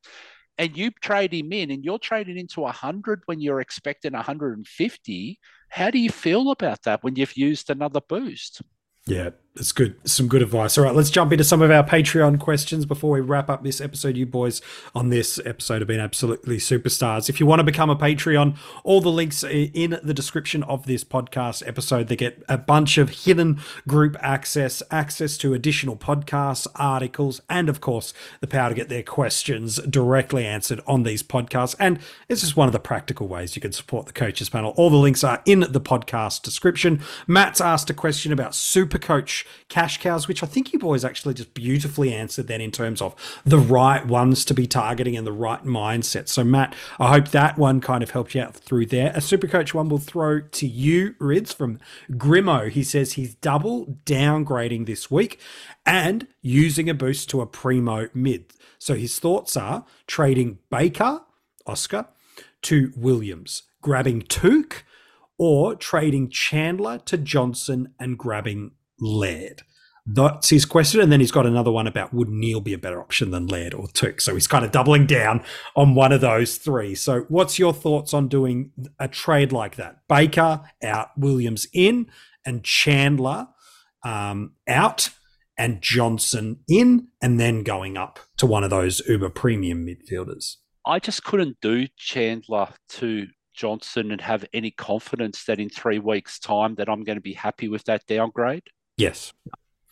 Speaker 10: and you trade him in, and you're trading into 100 when you're expecting 150, how do you feel about that when you've used another boost?
Speaker 8: Yeah, it's good. Some good advice. All right, let's jump into some of our Patreon questions before we wrap up this episode. You boys on this episode have been absolutely superstars. If you want to become a Patreon, all the links are in the description of this podcast episode. They get a bunch of hidden group access, access to additional podcasts, articles, and of course, the power to get their questions directly answered on these podcasts. And it's just one of the practical ways you can support the coaches panel. All the links are in the podcast description. Matt's asked a question about Super Cash cows, which I think you boys actually just beautifully answered then in terms of the right ones to be targeting and the right mindset. So, Matt, I hope that one kind of helped you out through there. A super coach one will throw to you, Rids, from Grimo. He says he's double downgrading this week and using a boost to a primo mid. So, his thoughts are trading Baker, Oscar, to Williams, grabbing Touk, or trading Chandler to Johnson and grabbing Laird? That's his question. And then he's got another one about would Neale be a better option than Laird or Touk? So he's kind of doubling down on one of those three. So what's your thoughts on doing a trade like that? Baker out, Williams in, and Chandler um, out, and Johnson in, and then going up to one of those uber premium midfielders.
Speaker 10: I just couldn't do Chandler to Johnson and have any confidence that in three weeks' time that I'm going to be happy with that downgrade.
Speaker 8: Yes.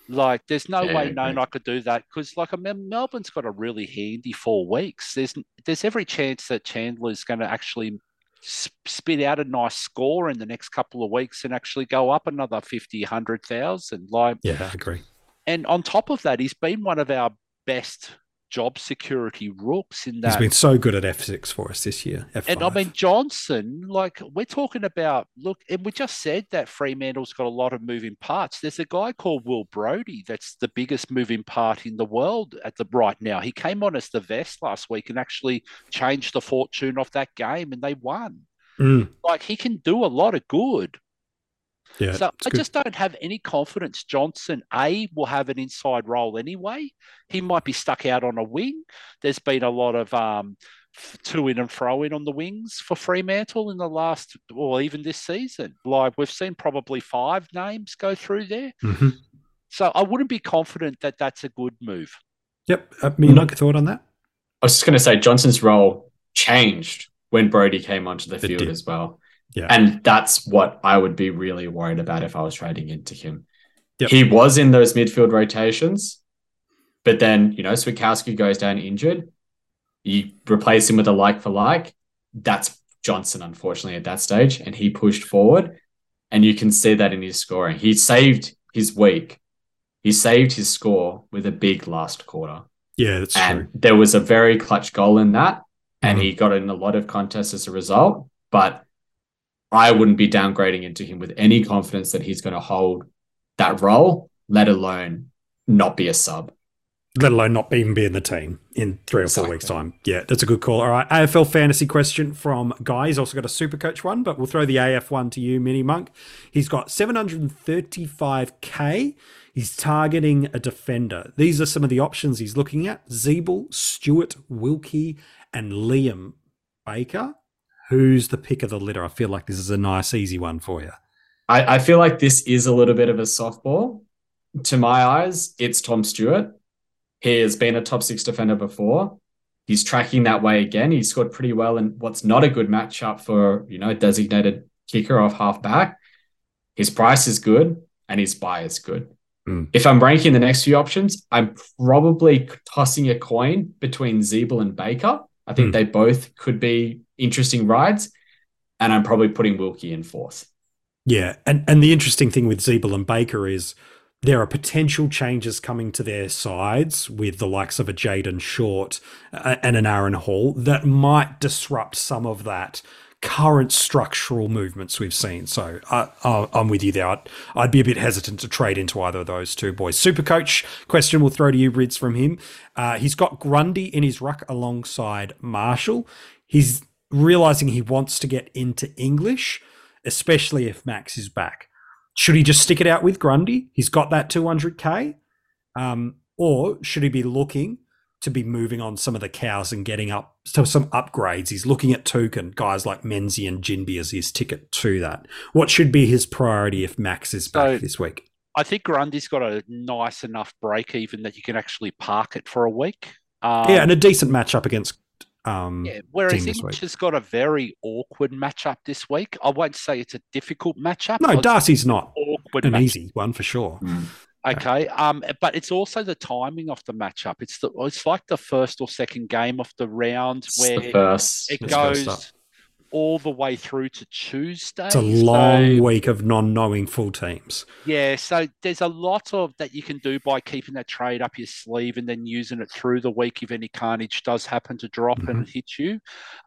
Speaker 10: Like, there's no yeah, way known I could do that because, like, I mean, Melbourne's got a really handy four weeks. There's there's every chance that Chandler's going to actually spit out a nice score in the next couple of weeks and actually go up another 50, 100,000. Like,
Speaker 8: yeah, I agree.
Speaker 10: And on top of that, he's been one of our best job security rooks in that.
Speaker 8: He's been so good at F6 for us this year. F5.
Speaker 10: And I mean, Johnson, like we're talking about, look, and we just said that Fremantle's got a lot of moving parts. There's a guy called Will Brodie that's the biggest moving part in the world at the right now. He came on as the vest last week and actually changed the fortune of that game and they won.
Speaker 8: Mm.
Speaker 10: Like he can do a lot of good.
Speaker 8: Yeah,
Speaker 10: so I
Speaker 8: good.
Speaker 10: just don't have any confidence Johnson, A, will have an inside role anyway. He might be stuck out on a wing. There's been a lot of um, f- to in and fro in on the wings for Fremantle in the last, or even this season. Like we've seen probably five names go through there.
Speaker 8: Mhm.
Speaker 10: So I wouldn't be confident that that's a good move.
Speaker 8: Yep. Uh, me, mm thought on that?
Speaker 9: I was just going to say Johnson's role changed when Brodie came onto the
Speaker 8: It
Speaker 9: field
Speaker 8: did.
Speaker 9: as well.
Speaker 8: Yeah.
Speaker 9: And that's what I would be really worried about if I was trading into him.
Speaker 8: Yep.
Speaker 9: He was in those midfield rotations, but then, you know, Switkowski goes down injured. You replace him with a like for like. That's Johnson, unfortunately, at that stage. And he pushed forward. And you can see that in his scoring. He saved his week. He saved his score with a big last quarter.
Speaker 8: Yeah, that's
Speaker 9: and
Speaker 8: true.
Speaker 9: there was a very clutch goal in that. And
Speaker 8: Mhm.
Speaker 9: he got in a lot of contests as a result. But I wouldn't be downgrading into him with any confidence that he's going to hold that role, let alone not be a sub.
Speaker 8: Let alone not even be in the team in three or four
Speaker 9: Exactly.
Speaker 8: weeks' time. Yeah, that's a good call. All right. AFL fantasy question from Guy. He's also got a super coach one, but we'll throw the AF one to you, Mini Monk. He's got 735K. He's targeting a defender. These are some of the options he's looking at Zeeble, Stewart, Wilkie, and Liam Baker. Who's the pick of the litter? I feel like this is a nice, easy one for you.
Speaker 9: I, I feel like this is a little bit of a softball. To my eyes, it's Tom Stewart. He has been a top six defender before. He's tracking that way again. He scored pretty well in what's not a good matchup for, you know, designated kicker off half back. His price is good and his buy is good.
Speaker 8: Mm.
Speaker 9: If I'm ranking the next few options, I'm probably tossing a coin between Zeeble and Baker. I think
Speaker 8: Mm.
Speaker 9: they both could be interesting rides. And I'm probably putting Wilkie in fourth.
Speaker 8: Yeah, and and the interesting thing with Zeeble and Baker is there are potential changes coming to their sides with the likes of a Jayden Short and an Aaron Hall that might disrupt some of that current structural movements we've seen. So I, I'm with you there. I'd, I'd be a bit hesitant to trade into either of those two boys. Super coach question we'll throw to you, Rids, from him. Uh, he's got Grundy in his ruck alongside Marshall. He's realizing he wants to get into English especially if Max is back. Should he just stick it out with Grundy? He's got that 200k. Um, or should he be looking to be moving on some of the cows and getting up to some upgrades? He's looking at Tukin, guys like Menzie and Ginbey as his ticket to that. What should be his priority if Max is back
Speaker 10: So-
Speaker 8: this week?
Speaker 10: I think Grundy's got a nice enough break even that you can actually park it for a week. Um,
Speaker 8: yeah, and a decent matchup against um,
Speaker 10: Yeah, whereas
Speaker 8: team this
Speaker 10: has got a very awkward matchup this week. I won't say it's a difficult matchup.
Speaker 8: No, Darcy's not
Speaker 10: awkward
Speaker 8: an
Speaker 10: matchup.
Speaker 8: easy one for sure.
Speaker 10: Okay, um, but it's also the timing of the matchup. It's the it's like the first or second game of the round
Speaker 9: It's
Speaker 10: where
Speaker 9: the first.
Speaker 10: it
Speaker 8: It's
Speaker 10: goes
Speaker 8: up.
Speaker 10: All the way through to Tuesday.
Speaker 8: It's a long
Speaker 10: So-
Speaker 8: week of non-knowing full teams.
Speaker 10: Yeah, so there's a lot of that you can do by keeping that trade up your sleeve and then using it through the week if any carnage does happen to drop and hit you.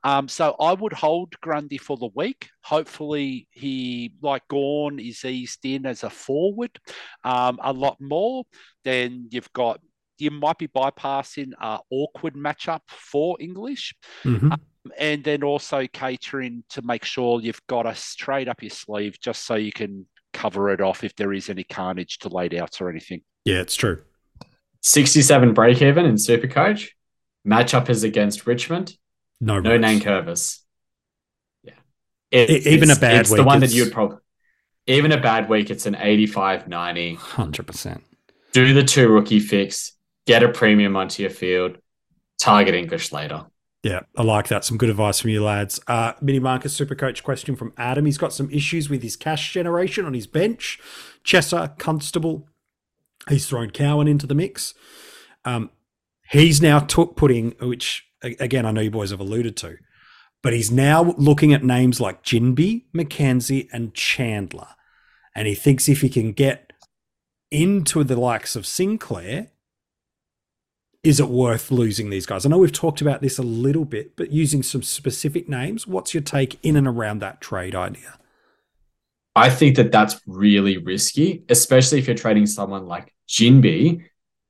Speaker 10: Um, so I would hold Grundy for the week. Hopefully, he, like Gawn, is eased in as a forward um, a lot more. Then you've got, you might be bypassing a awkward matchup for English
Speaker 8: Mhm.
Speaker 10: and then also catering to make sure you've got a straight up your sleeve just so you can cover it off if there is any carnage to laid outs or anything.
Speaker 8: Yeah, it's true.
Speaker 9: 67 break even in Supercoach. Matchup is against Richmond.
Speaker 8: No,
Speaker 9: No
Speaker 8: rush.
Speaker 9: name Curvis. Yeah. It-
Speaker 8: E- even a
Speaker 9: it's-
Speaker 8: bad
Speaker 9: it's
Speaker 8: week,
Speaker 9: the one that you'd probably even a bad week, it's an 85 90.
Speaker 8: Hundred percent.
Speaker 9: Do the two rookie fix, get a premium onto your field, target English later.
Speaker 8: Yeah, I like that. Some good advice from you lads. Uh, Mini Marcus Super Coach question from Adam. He's got some issues with his cash generation on his bench. Chesser, Constable. He's thrown Cowan into the mix. Um, he's now took putting, which again I know you boys have alluded to, but he's now looking at names like Ginbey, Mackenzie, and Chandler, and he thinks if he can get into the likes of Sinclair, is it worth losing these guys? I know we've talked about this a little bit, but using some specific names, what's your take in and around that trade idea?
Speaker 9: I think that that's really risky, especially if you're trading someone like Ginbey,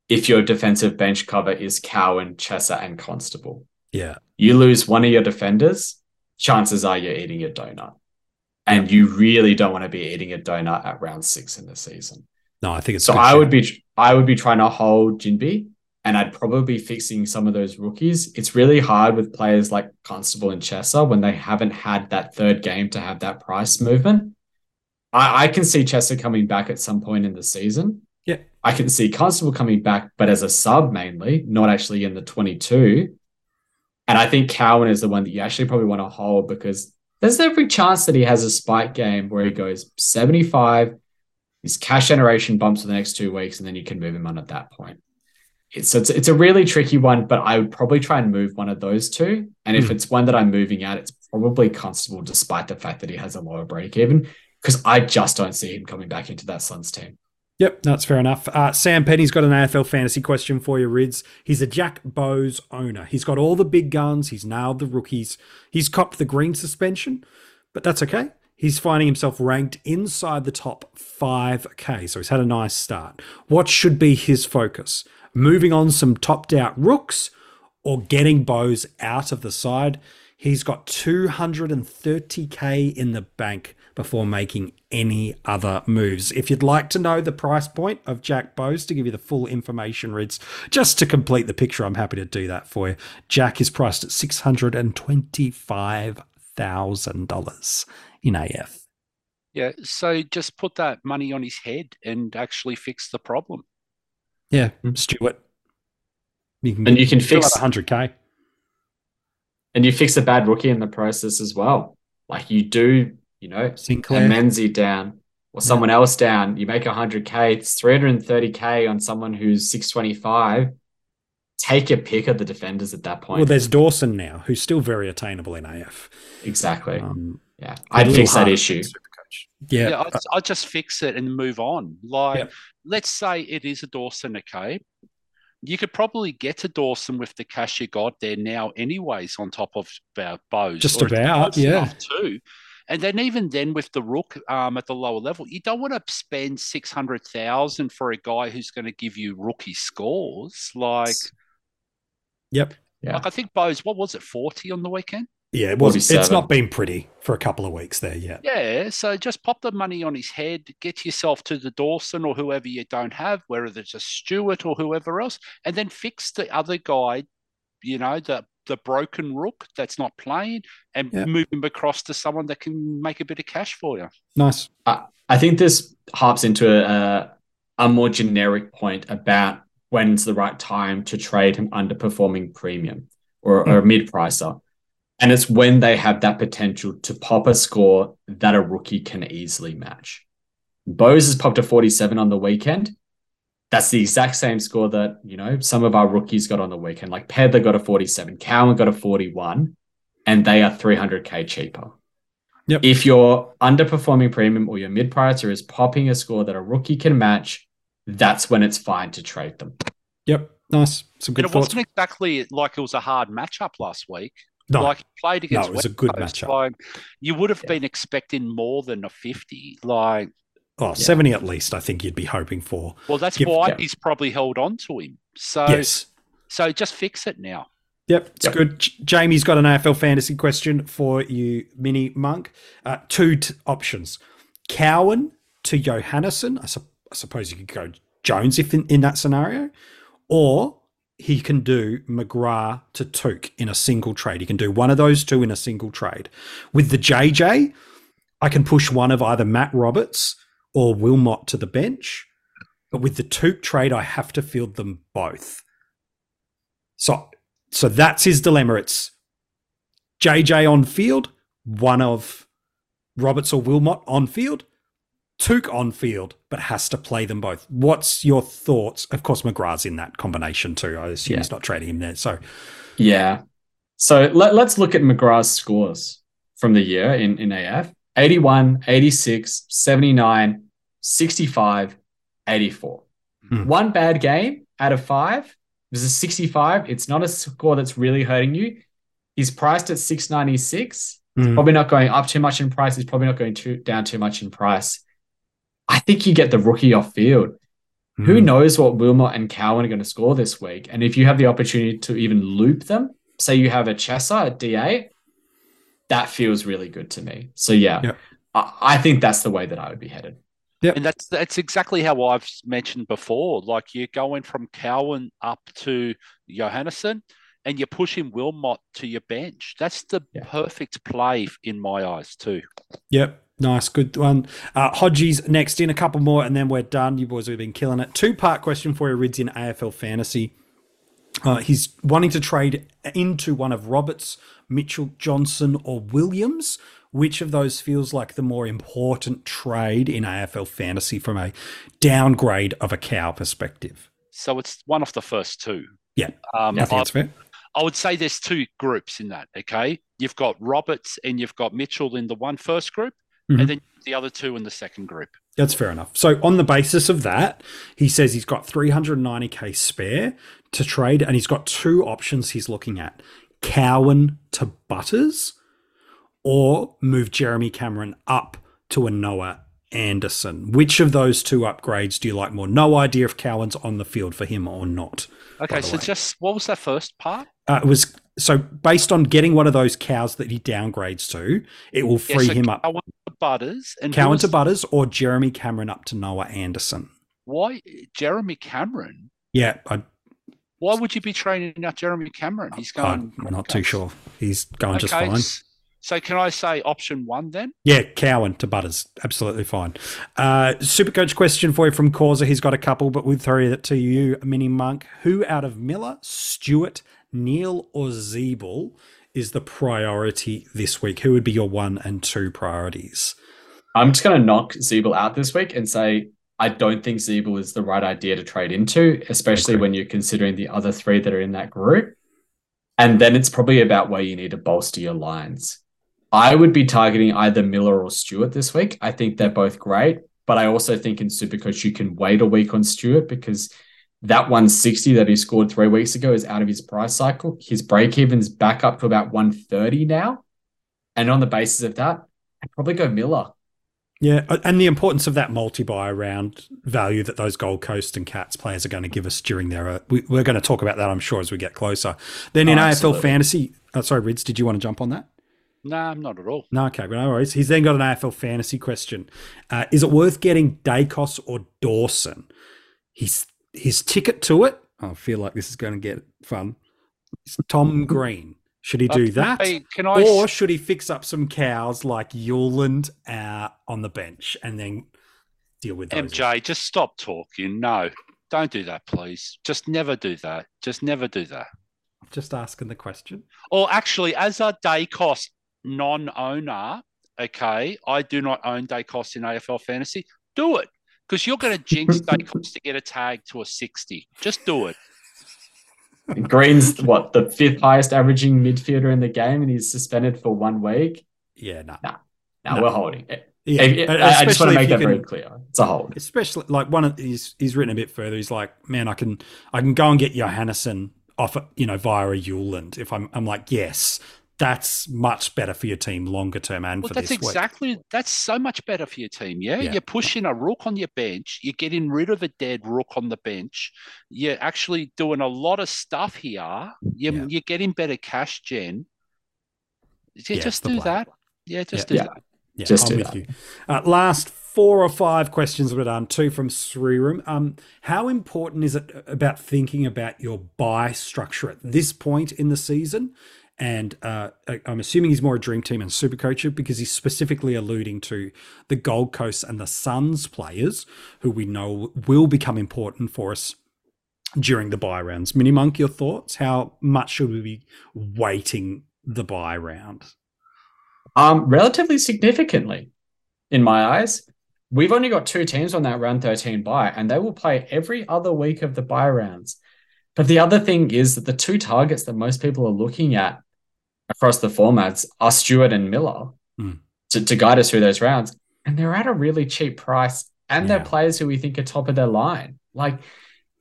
Speaker 9: if your defensive bench cover is Cowan, Chesser, and Constable.
Speaker 8: Yeah.
Speaker 9: You lose one of your defenders, chances are you're eating a donut. and you really don't want to be eating a donut at round six in the season.
Speaker 8: No, I think it's
Speaker 9: So I
Speaker 8: shit.
Speaker 9: would be I would be trying to hold Ginbey and I'd probably be fixing some of those rookies. It's really hard with players like Constable and Chesser when they haven't had that third game to have that price movement. I, I can see Chesser coming back at some point in the season.
Speaker 8: Yeah.
Speaker 9: I can see Constable coming back, but as a sub mainly, not actually in the 22. And I think Cowan is the one that you actually probably want to hold because there's every chance that he has a spike game where he goes 75, his cash generation bumps for the next two weeks, and then you can move him on at that point. It's, it's it's a really tricky one, but I would probably try and move one of those two. And if
Speaker 8: Hmm.
Speaker 9: it's one that I'm moving out, it's probably Constable, despite the fact that he has a lower break even, because I just don't see him coming back into that Suns team.
Speaker 8: Yep, that's fair enough. Uh, Sam Penny's got an AFL fantasy question for you, Rids. He's a Jack Bowes owner. He's got all the big guns. He's nailed the rookies. He's copped the green suspension, but that's okay. He's finding himself ranked inside the top 5K, so he's had a nice start. What should be his focus? Moving on some topped out rooks or getting Bowes out of the side? He's got 230K in the bank before making any other moves. If you'd like to know the price point of Jack Bowes to give you the full information, Rids, just to complete the picture, I'm happy to do that for you. Jack is priced at $625,000 in AF.
Speaker 10: Yeah, so just put that money on his head and actually fix the problem.
Speaker 8: Yeah, Stuart. You can
Speaker 9: And you can fix-
Speaker 8: have 100K.
Speaker 9: And you fix a bad rookie in the process as well. Like you do, you know,
Speaker 8: Sinclair.
Speaker 9: and Menzie down or someone else down, you make 100K, it's 330K on someone who's 625. Take your pick of the defenders at that point.
Speaker 8: Well, there's Dawson now, who's still very attainable in AF.
Speaker 9: exactly.
Speaker 8: Um,
Speaker 9: yeah. I'd fix that issue.
Speaker 8: For Supercoach. Yeah,
Speaker 10: Yeah, I'd, I'd just fix it and move on. Like,
Speaker 8: Yep.
Speaker 10: let's say it is a Dawson, okay? You could probably get to Dawson with the cash you got there now, anyways, on top of uh, Bowes.
Speaker 8: Just
Speaker 10: or
Speaker 8: about, yeah.
Speaker 10: Too. And then even then with the rook um, at the lower level, you don't want to spend six hundred thousand for a guy who's going to give you rookie scores. Like,
Speaker 8: yep.
Speaker 9: Yeah.
Speaker 10: like I think Bowes, what was it, forty on the weekend?
Speaker 8: Yeah, it was. It's not been pretty for a couple of weeks there yet.
Speaker 10: Yeah, so just pop the money on his head, get yourself to the Dawson or whoever you don't have, whether it's a Stewart or whoever else, and then fix the other guy, you know, the the broken rook that's not playing, and
Speaker 8: Yeah.
Speaker 10: move him across to someone that can make a bit of cash for you.
Speaker 8: Nice.
Speaker 9: I think this harps into a, a more generic point about when's the right time to trade an underperforming premium or, or hmm. a mid pricer. And it's when they have that potential to pop a score that a rookie can easily match. Bowes has popped a 47 on the weekend. That's the exact same score that, you know, some of our rookies got on the weekend. Like Pedler got a 47, Cowan got a 41, and they are 300K cheaper.
Speaker 8: Yep.
Speaker 9: If your underperforming premium or your mid pricer is popping a score that a rookie can match, that's when it's fine to trade them.
Speaker 8: Yep. Nice. Some good
Speaker 10: and it
Speaker 8: thoughts.
Speaker 10: wasn't exactly like it was a hard matchup last week.
Speaker 8: No,
Speaker 10: Like played against No,
Speaker 8: it was a good
Speaker 10: Coast,
Speaker 8: matchup.
Speaker 10: Like you would have been expecting more than a fifty. Like,
Speaker 8: oh, 70 at least, I think you'd be hoping for.
Speaker 10: well, that's
Speaker 8: Give-
Speaker 10: why
Speaker 9: yeah.
Speaker 10: he's probably held on to him. So,
Speaker 8: yes.
Speaker 10: so just fix it now.
Speaker 8: Yep, it's
Speaker 9: Yep.
Speaker 8: good. J- Jamie's got an AFL fantasy question for you, Mini Monk. Uh, two t- options Cowan to Johannisen. I, sup- I suppose you could go Jones if in, in that scenario, or he can do McGrath to Touk in a single trade. He can do one of those two in a single trade. With the JJ, I can push one of either Matt Roberts or Wilmot to the bench. But with the Touk trade, I have to field them both. So so that's his dilemma. It's JJ on field, one of Roberts or Wilmot on field, Touk on field, but has to play them both. What's your thoughts? Of course, McGrath's in that combination too. I assume
Speaker 9: Yeah.
Speaker 8: he's not trading him there. So
Speaker 9: Yeah. So let, let's look at McGrath's scores from the year in, in AF 81, 86, 79, 65, 84.
Speaker 8: Hmm.
Speaker 9: One bad game out of five. This is 65. It's not a score that's really hurting you. He's priced at 696.
Speaker 8: mm,
Speaker 9: Probably not going up too much in price. He's probably not going too, down too much in price. I think you get the rookie off field. Who
Speaker 8: mm,
Speaker 9: knows what Wilmot and Cowan are going to score this week? And if you have the opportunity to even loop them, say you have a Chesser at D8, that feels really good to me. So yeah,
Speaker 8: Yeah.
Speaker 9: I, I think that's the way that I would be headed.
Speaker 10: Yeah, And that's that's exactly how I've mentioned before. Like you're going from Cowan up to Johannisen, and you're pushing Wilmot to your bench. That's the
Speaker 9: Yeah.
Speaker 10: perfect play in my eyes too.
Speaker 8: Yep. Nice, good one. Uh, Hodgie's next in a couple more, and then we're done. You boys have been killing it. Two part question for you, Rids, in AFL fantasy. Uh, he's wanting to trade into one of Roberts, Mitchell, Johnson, or Williams. Which of those feels like the more important trade in AFL fantasy from a downgrade of a cow perspective?
Speaker 10: So it's one of the first two.
Speaker 8: Yeah,
Speaker 10: Um,
Speaker 8: I think
Speaker 10: I,
Speaker 8: that's fair.
Speaker 10: I would say there's two groups in that. Okay, you've got Roberts and you've got Mitchell in the one first group,
Speaker 8: Mhm.
Speaker 10: and then the other two in the second group.
Speaker 8: That's fair enough. So on the basis of that, he says he's got 390k spare to trade, and he's got two options he's looking at: Cowan to Butters, or move Jeremy Cameron up to a Noah Anderson. Which of those two upgrades do you like more? No idea if Cowan's on the field for him or not.
Speaker 10: Okay, so
Speaker 8: way.
Speaker 10: just what was that first part?
Speaker 8: Uh, it was so based on getting one of those cows that he downgrades to, it will
Speaker 10: Yeah,
Speaker 8: free
Speaker 10: so
Speaker 8: him up.
Speaker 10: Cowan to Butters and
Speaker 8: Cowan
Speaker 10: was-
Speaker 8: to Butters or Jeremy Cameron up to Noah Anderson.
Speaker 10: Why Jeremy Cameron?
Speaker 8: Yeah, I,
Speaker 10: Why would you be training out Jeremy Cameron? He's going.
Speaker 8: I'm not too sure. He's going just fine.
Speaker 10: So can I say option one then?
Speaker 8: Yeah, Cowan to Butters. Absolutely fine. Uh, Super coach question for you from Causa. He's got a couple, but we'll throw it to you, Mini Monk. Who out of Miller, Stewart, Neale, or Zeeble is the priority this week? Who would be your one and two priorities?
Speaker 9: I'm just going to knock Zeeble out this week and say I don't think Zeeble is the right idea to trade into, especially
Speaker 8: Okay.
Speaker 9: when you're considering the other three that are in that group. And then it's probably about where you need to bolster your lines. I would be targeting either Miller or Stewart this week. I think they're both great, but I also think in Supercoach you can wait a week on Stewart because that 160 that he scored three weeks ago is out of his price cycle. His break even's back up to about 130 now. And on the basis of that, I'd probably go Miller.
Speaker 8: Yeah, and the importance of that multi-buy round value that those Gold Coast and Cats players are going to give us during their. Uh, we, we're going to talk about that, I'm sure, as we get closer. Then in
Speaker 9: Oh,
Speaker 8: AFL fantasy, oh, sorry, Rids, did you want to jump on that?
Speaker 10: No, nah, not at all.
Speaker 8: No, okay, but no worries. He's then got an AFL fantasy question. Uh, is it worth getting Daicos or Dawson? His his ticket to it. I feel like this is going to get fun. Is Tom Green. Should he do
Speaker 10: Uh,
Speaker 8: that?
Speaker 10: can I?
Speaker 8: or should he fix up some cows like Yuland uh, on the bench and then deal with those?
Speaker 10: MJ, just stop talking. No, don't do that, please. Just never do that. Just never do that.
Speaker 8: Just asking the question.
Speaker 10: Or actually, as a Daicos non-owner, okay, I do not own Daicos in AFL fantasy. Do it because you're going to jinx Daicos to get a tag to a sixty. Just do it.
Speaker 9: Green's what the fifth highest averaging midfielder in the game, and he's suspended for one week.
Speaker 8: Yeah, no.
Speaker 9: Now
Speaker 8: No.
Speaker 9: we're holding it.
Speaker 8: Yeah,
Speaker 9: If- I, I just want
Speaker 8: especially
Speaker 9: to
Speaker 8: if
Speaker 9: make
Speaker 8: you
Speaker 9: that very clear. It's a hold.
Speaker 8: especially like one of he's he's written a bit further. He's like, man, I can I can go and get Johannisen off, you know, via a Yuland. If I'm I'm like, yes, that's much better for your team longer term and
Speaker 10: Well,
Speaker 8: for
Speaker 10: that's
Speaker 8: this week.
Speaker 10: exactly that's so much better for your team. Yeah?
Speaker 8: Yeah.
Speaker 10: you're pushing a rook on your bench. You're getting rid of a dead rook on the bench. You're actually doing a lot of stuff here. You're,
Speaker 8: Yeah.
Speaker 10: you're getting better cash gen. Yeah,
Speaker 8: Yeah,
Speaker 10: just do
Speaker 8: plan.
Speaker 10: that. Yeah, just
Speaker 8: Yeah.
Speaker 10: do
Speaker 9: Yeah.
Speaker 10: that.
Speaker 8: Yeah,
Speaker 9: Just
Speaker 8: I'm with
Speaker 9: that.
Speaker 8: you. Uh, last four or five questions we're done. Two from Sriram. Um, how important is it about thinking about your buy structure at this point in the season? And uh, I'm assuming he's more a dream team and super coacher because he's specifically alluding to the Gold Coast and the Suns players who we know will become important for us during the buy rounds. Mini Monk, your thoughts? How much should we be weighting the buy round?
Speaker 9: Um, relatively significantly, in my eyes. We've only got two teams on that round 13 buy, and they will play every other week of the buy rounds. But the other thing is that the two targets that most people are looking at across the formats are Stewart and Miller
Speaker 8: Hmm.
Speaker 9: to, to guide us through those rounds. And they're at a really cheap price, and
Speaker 8: Yeah.
Speaker 9: they're players who we think are top of their line. Like,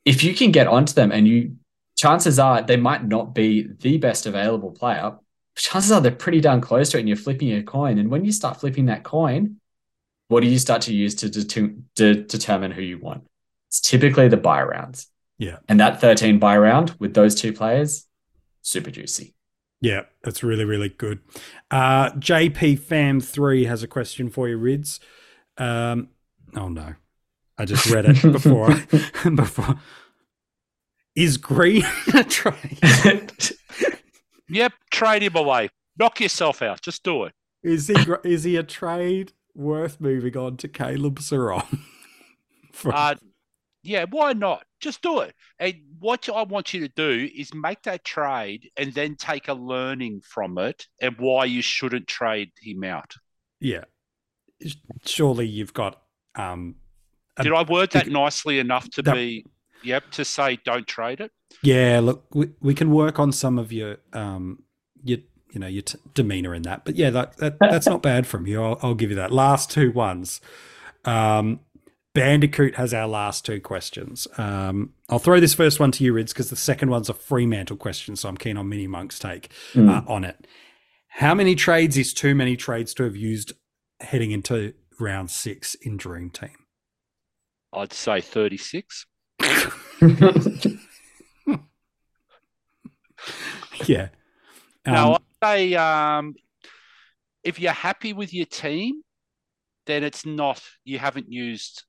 Speaker 9: if you can get onto them and you, chances are they might not be the best available player, chances are they're pretty darn close to it and you're flipping a coin. And when you start flipping that coin, what do you start to use to, det- to determine who you want? It's typically the buy rounds.
Speaker 8: Yeah.
Speaker 9: And that 13 buy round with those two players, super juicy.
Speaker 8: Yeah, that's really, really good. Uh, JP Fam three has a question for you, Rids. Um, oh no, I just read it before. before is Green a trade?
Speaker 10: yep, trade him away. Knock yourself out. Just do it.
Speaker 8: Is he is he a trade worth moving on to Caleb Serong?
Speaker 10: uh, yeah, why not? Just do it. And what I want you to do is make that trade and then take a learning from it and why you shouldn't trade him out.
Speaker 8: Yeah. Surely you've got. Um,
Speaker 10: a, Did I word that nicely enough to that, be, yep, to say don't trade it?
Speaker 8: Yeah, look, we, we can work on some of your, um, your, you know, your t- demeanor in that. But yeah, that, that that's not bad from you. I'll, I'll give you that. Last two ones. Um, Bandicoot has our last two questions. Um, I'll throw this first one to you, Rids, because the second one's a Fremantle question, so I'm keen on Mini Monk's take mm. uh, on it. How many trades is too many trades to have used heading into round six in Dream Team?
Speaker 10: I'd say 36.
Speaker 8: yeah.
Speaker 10: Um, no, I'd say um, if you're happy with your team, then it's not, you haven't used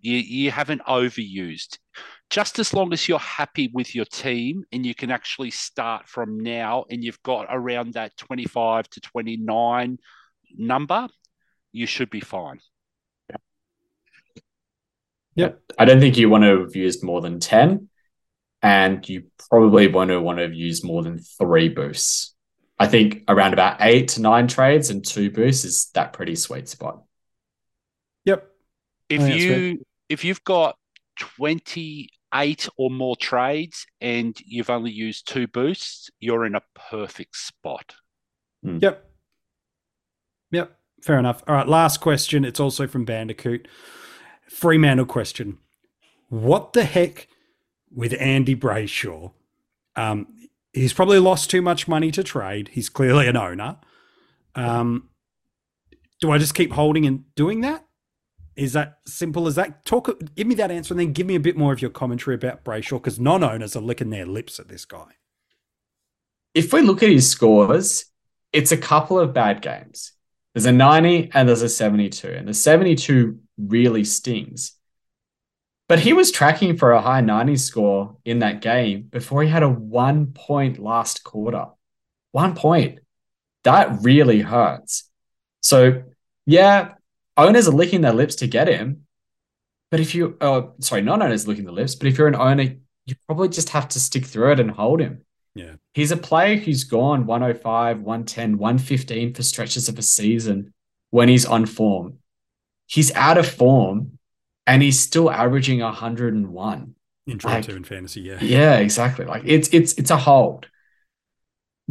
Speaker 10: you, you haven't overused. Just as long as you're happy with your team and you can actually start from now and you've got around that 25 to 29 number, you should be fine.
Speaker 8: Yep.
Speaker 9: I don't think you want to have used more than 10, and you probably want to want to have used more than three boosts. I think around about eight to nine trades and two boosts is that pretty sweet spot.
Speaker 8: Yep.
Speaker 10: If you if you've got 28 or more trades and you've only used two boosts, you're in a perfect spot.
Speaker 8: Mm. Yep. Yep. Fair enough. All right. Last question. It's also from Bandicoot. Fremantle question. What the heck with Andy Brayshaw? Um, he's probably lost too much money to trade. He's clearly an owner. Um, do I just keep holding and doing that? Is that simple as that? Talk, give me that answer, and then give me a bit more of your commentary about Brayshaw because non-owners are licking their lips at this guy.
Speaker 9: If we look at his scores, it's a couple of bad games. There's a 90 and there's a 72, and the 72 really stings. But he was tracking for a high 90 score in that game before he had a one point last quarter. One point. That really hurts. So, yeah, owners are licking their lips to get him. But if you, uh, sorry, non owners licking the lips, but if you're an owner, you probably just have to stick through it and hold him.
Speaker 8: Yeah.
Speaker 9: He's a player who's gone 105, 110, 115 for stretches of a season when he's on form. He's out of form and he's still averaging 101.
Speaker 8: In like, two in fantasy, yeah.
Speaker 9: Yeah, exactly. Like it's it's it's a hold.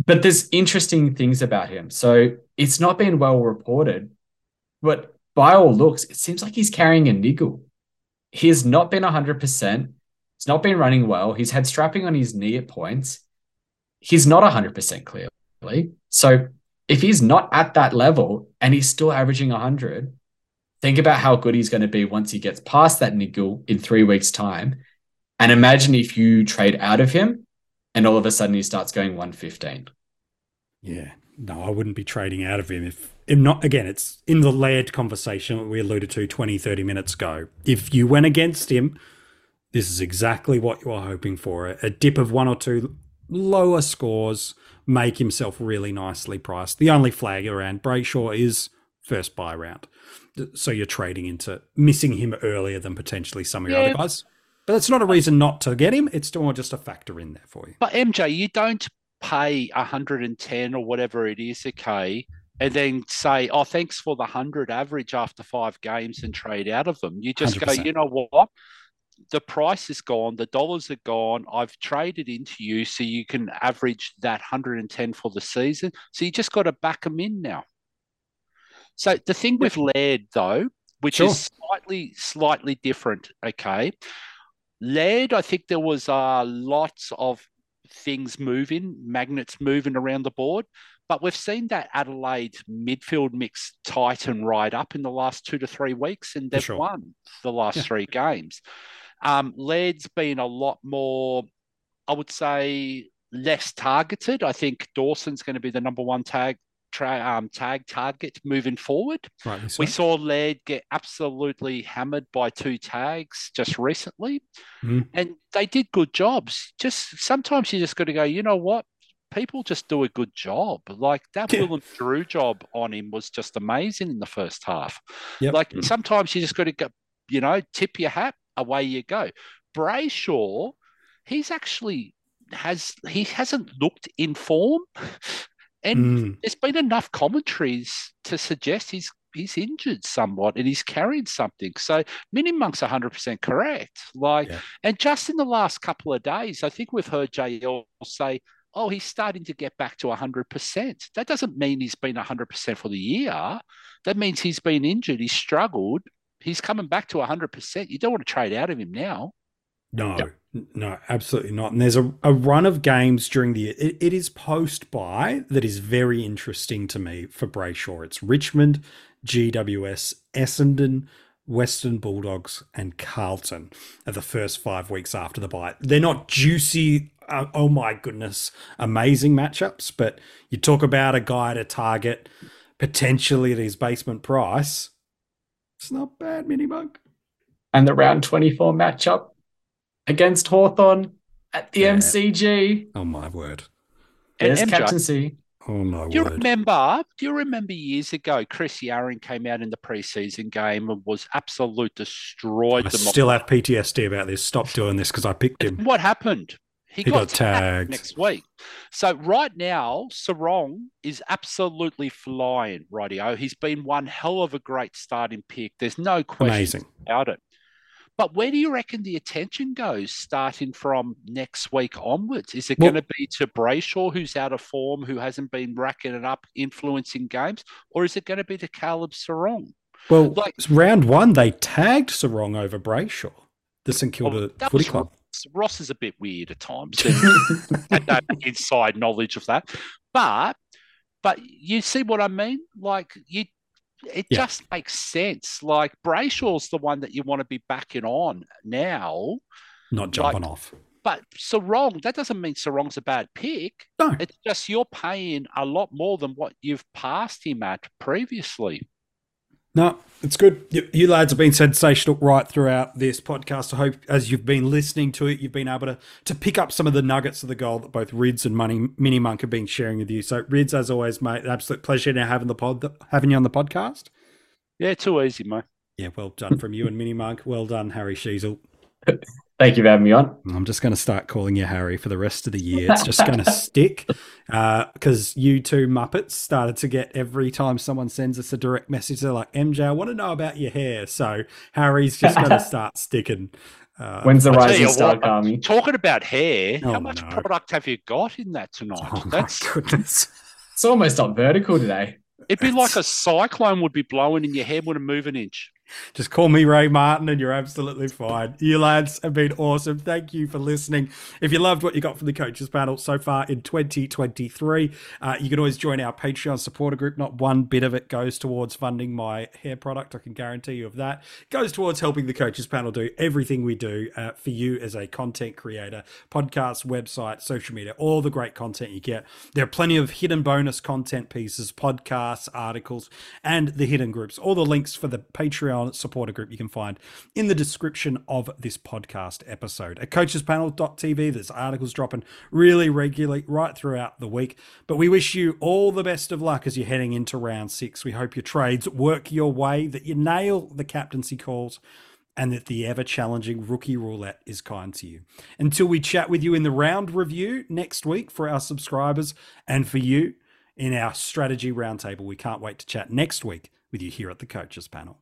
Speaker 9: But there's interesting things about him. So it's not been well reported, but by all looks, it seems like he's carrying a niggle. He has not been 100%. He's not been running well. He's had strapping on his knee at points. He's not 100% clearly. So if he's not at that level and he's still averaging 100, think about how good he's going to be once he gets past that niggle in three weeks' time. And imagine if you trade out of him and all of a sudden he starts going 115.
Speaker 8: Yeah. No, I wouldn't be trading out of him if not again, it's in the layered conversation we alluded to 20, 30 minutes ago. If you went against him, this is exactly what you are hoping for. A dip of one or two lower scores make himself really nicely priced. The only flag around Brayshaw is first buy round. So you're trading into missing him earlier than potentially some of your yeah. other guys. But that's not a reason not to get him. It's more just a factor in there for you.
Speaker 10: But MJ, you don't pay 110 or whatever it is, okay, and then say, "Oh, thanks for the hundred average after five games," and trade out of them. You just 100%. go, you know what? The price is gone. The dollars are gone. I've traded into you, so you can average that 110 for the season. So you just got to back them in now. So the thing with Laird, though, which sure. is slightly slightly different. Okay, Laird, I think there was uh, lots of things moving, magnets moving around the board. But we've seen that Adelaide midfield mix tighten right up in the last two to three weeks, and they've sure. won the last yeah. three games. Um, Laird's been a lot more, I would say, less targeted. I think Dawson's going to be the number one tag tra- um, tag target moving forward.
Speaker 8: Right.
Speaker 10: We saw Laird get absolutely hammered by two tags just recently,
Speaker 8: Mm.
Speaker 10: and they did good jobs. Just sometimes you just got to go. You know what? People just do a good job. Like that
Speaker 8: Yeah.
Speaker 10: Willem Drew job on him was just amazing in the first half.
Speaker 8: Yep.
Speaker 10: Like sometimes you just got to go. You know, tip your hat, away you go. Brayshaw, he's actually has he hasn't looked in form, and
Speaker 8: Mm.
Speaker 10: there's been enough commentaries to suggest he's he's injured somewhat and he's carrying something. So Mini Monk's 100% correct. Like,
Speaker 8: Yeah.
Speaker 10: and just in the last couple of days, I think we've heard JL say, "Oh, he's starting to get back to 100%." That doesn't mean he's been 100% for the year. That means he's been injured. He's struggled. He's coming back to 100%. You don't want to trade out of him now.
Speaker 8: No, n- no, absolutely not. And there's a, a run of games during the year. It, it is post by that is very interesting to me for Brayshaw. It's Richmond, GWS, Essendon, Western Bulldogs, and Carlton are the first five weeks after the bye. They're not juicy, uh, oh my goodness, amazing matchups, but you talk about a guy to target potentially at his basement price. It's not bad, mini monk.
Speaker 9: And the round 24 matchup against Hawthorn at the
Speaker 8: Yeah.
Speaker 9: MCG.
Speaker 8: Oh my word.
Speaker 10: And
Speaker 9: There's
Speaker 10: MJ,
Speaker 9: captaincy.
Speaker 8: Oh my
Speaker 10: Do you
Speaker 8: word.
Speaker 10: remember? Do you remember years ago, Chris Yarran came out in the preseason game and was absolute destroyed.
Speaker 8: I
Speaker 10: the
Speaker 8: still have PTSD about this. Stop doing this because I picked him.
Speaker 10: What happened? He,
Speaker 8: He
Speaker 10: got,
Speaker 8: got
Speaker 10: tagged next week. So right now, Serong is absolutely flying. Rightio, he's been one hell of a great starting pick. There's no question
Speaker 8: Amazing.
Speaker 10: about it. But where do you reckon the attention goes starting from next week onwards? Is it
Speaker 8: Well-
Speaker 10: going to be to Brayshaw, who's out of form, who hasn't been racking it up, influencing games, or is it going to be to Caleb Serong?
Speaker 8: Well,
Speaker 10: Like-
Speaker 8: round one, they tagged Serong over Brayshaw, the St Kilda
Speaker 10: oh, Well,
Speaker 8: Footy
Speaker 10: was
Speaker 8: Club.
Speaker 10: Ross. Ross is a bit weird at times. no inside knowledge of that, but but you see what I mean? Like you, it
Speaker 8: Yeah.
Speaker 10: just makes sense. Like Brayshaw's the one that you want to be backing on now,
Speaker 8: Not jumping off.
Speaker 10: but Serong that doesn't mean Serong's a bad pick.
Speaker 8: No.
Speaker 10: It's just you're paying a lot more than what you've passed him at previously.
Speaker 8: No, it's good. You, you lads have been sensational right throughout this podcast. I hope as you've been listening to it, you've been able to to pick up some of the nuggets of the goal that both Rids and Money Mini Monk have been sharing with you. So Rids, as always, mate, an absolute pleasure now having the pod having you on the podcast.
Speaker 10: Yeah, too easy, mate.
Speaker 8: Yeah, well done from you and Mini Monk. Well done, Harry Sheezel.
Speaker 9: Thank you for having me on.
Speaker 8: I'm just going to start calling you Harry for the rest of the year. It's just going to stick because you two Muppets started to get every time someone sends us a direct message, they're like, MJ, I want to know about your hair. So Harry's just going to start sticking. Uh,
Speaker 9: When's the
Speaker 10: I tell
Speaker 9: rising
Speaker 10: you
Speaker 9: star
Speaker 10: what,
Speaker 9: coming?
Speaker 10: Talking about hair,
Speaker 8: Oh,
Speaker 10: how much
Speaker 8: no.
Speaker 10: product have you got in that tonight?
Speaker 8: oh my
Speaker 10: That's
Speaker 8: goodness.
Speaker 9: It's almost up vertical today.
Speaker 10: It'd be like a cyclone would be blowing and your hair wouldn't move an inch.
Speaker 8: Just call me Ray Martin and you're absolutely fine. You lads have been awesome. Thank you for listening. If you loved what you got from the coaches panel so far in 2023, uh, you can always join our Patreon supporter group. Not one bit of it goes towards funding my hair product. I can guarantee you of that. It goes towards helping the coaches panel do everything we do uh, for you as a content creator, podcast, website, social media, all the great content you get. There are plenty of hidden bonus content pieces, podcasts, articles, and the hidden groups. All the links for the Patreon supporter group you can find in the description of this podcast episode. At coachespanel.tv, there's articles dropping really regularly right throughout the week. But we wish you all the best of luck as you're heading into round six. We hope your trades work your way, that you nail the captaincy calls and that the ever challenging rookie roulette is kind to you. Until we chat with you in the round review next week for our subscribers and for you in our strategy roundtable, we can't wait to chat next week with you here at the Coaches Panel.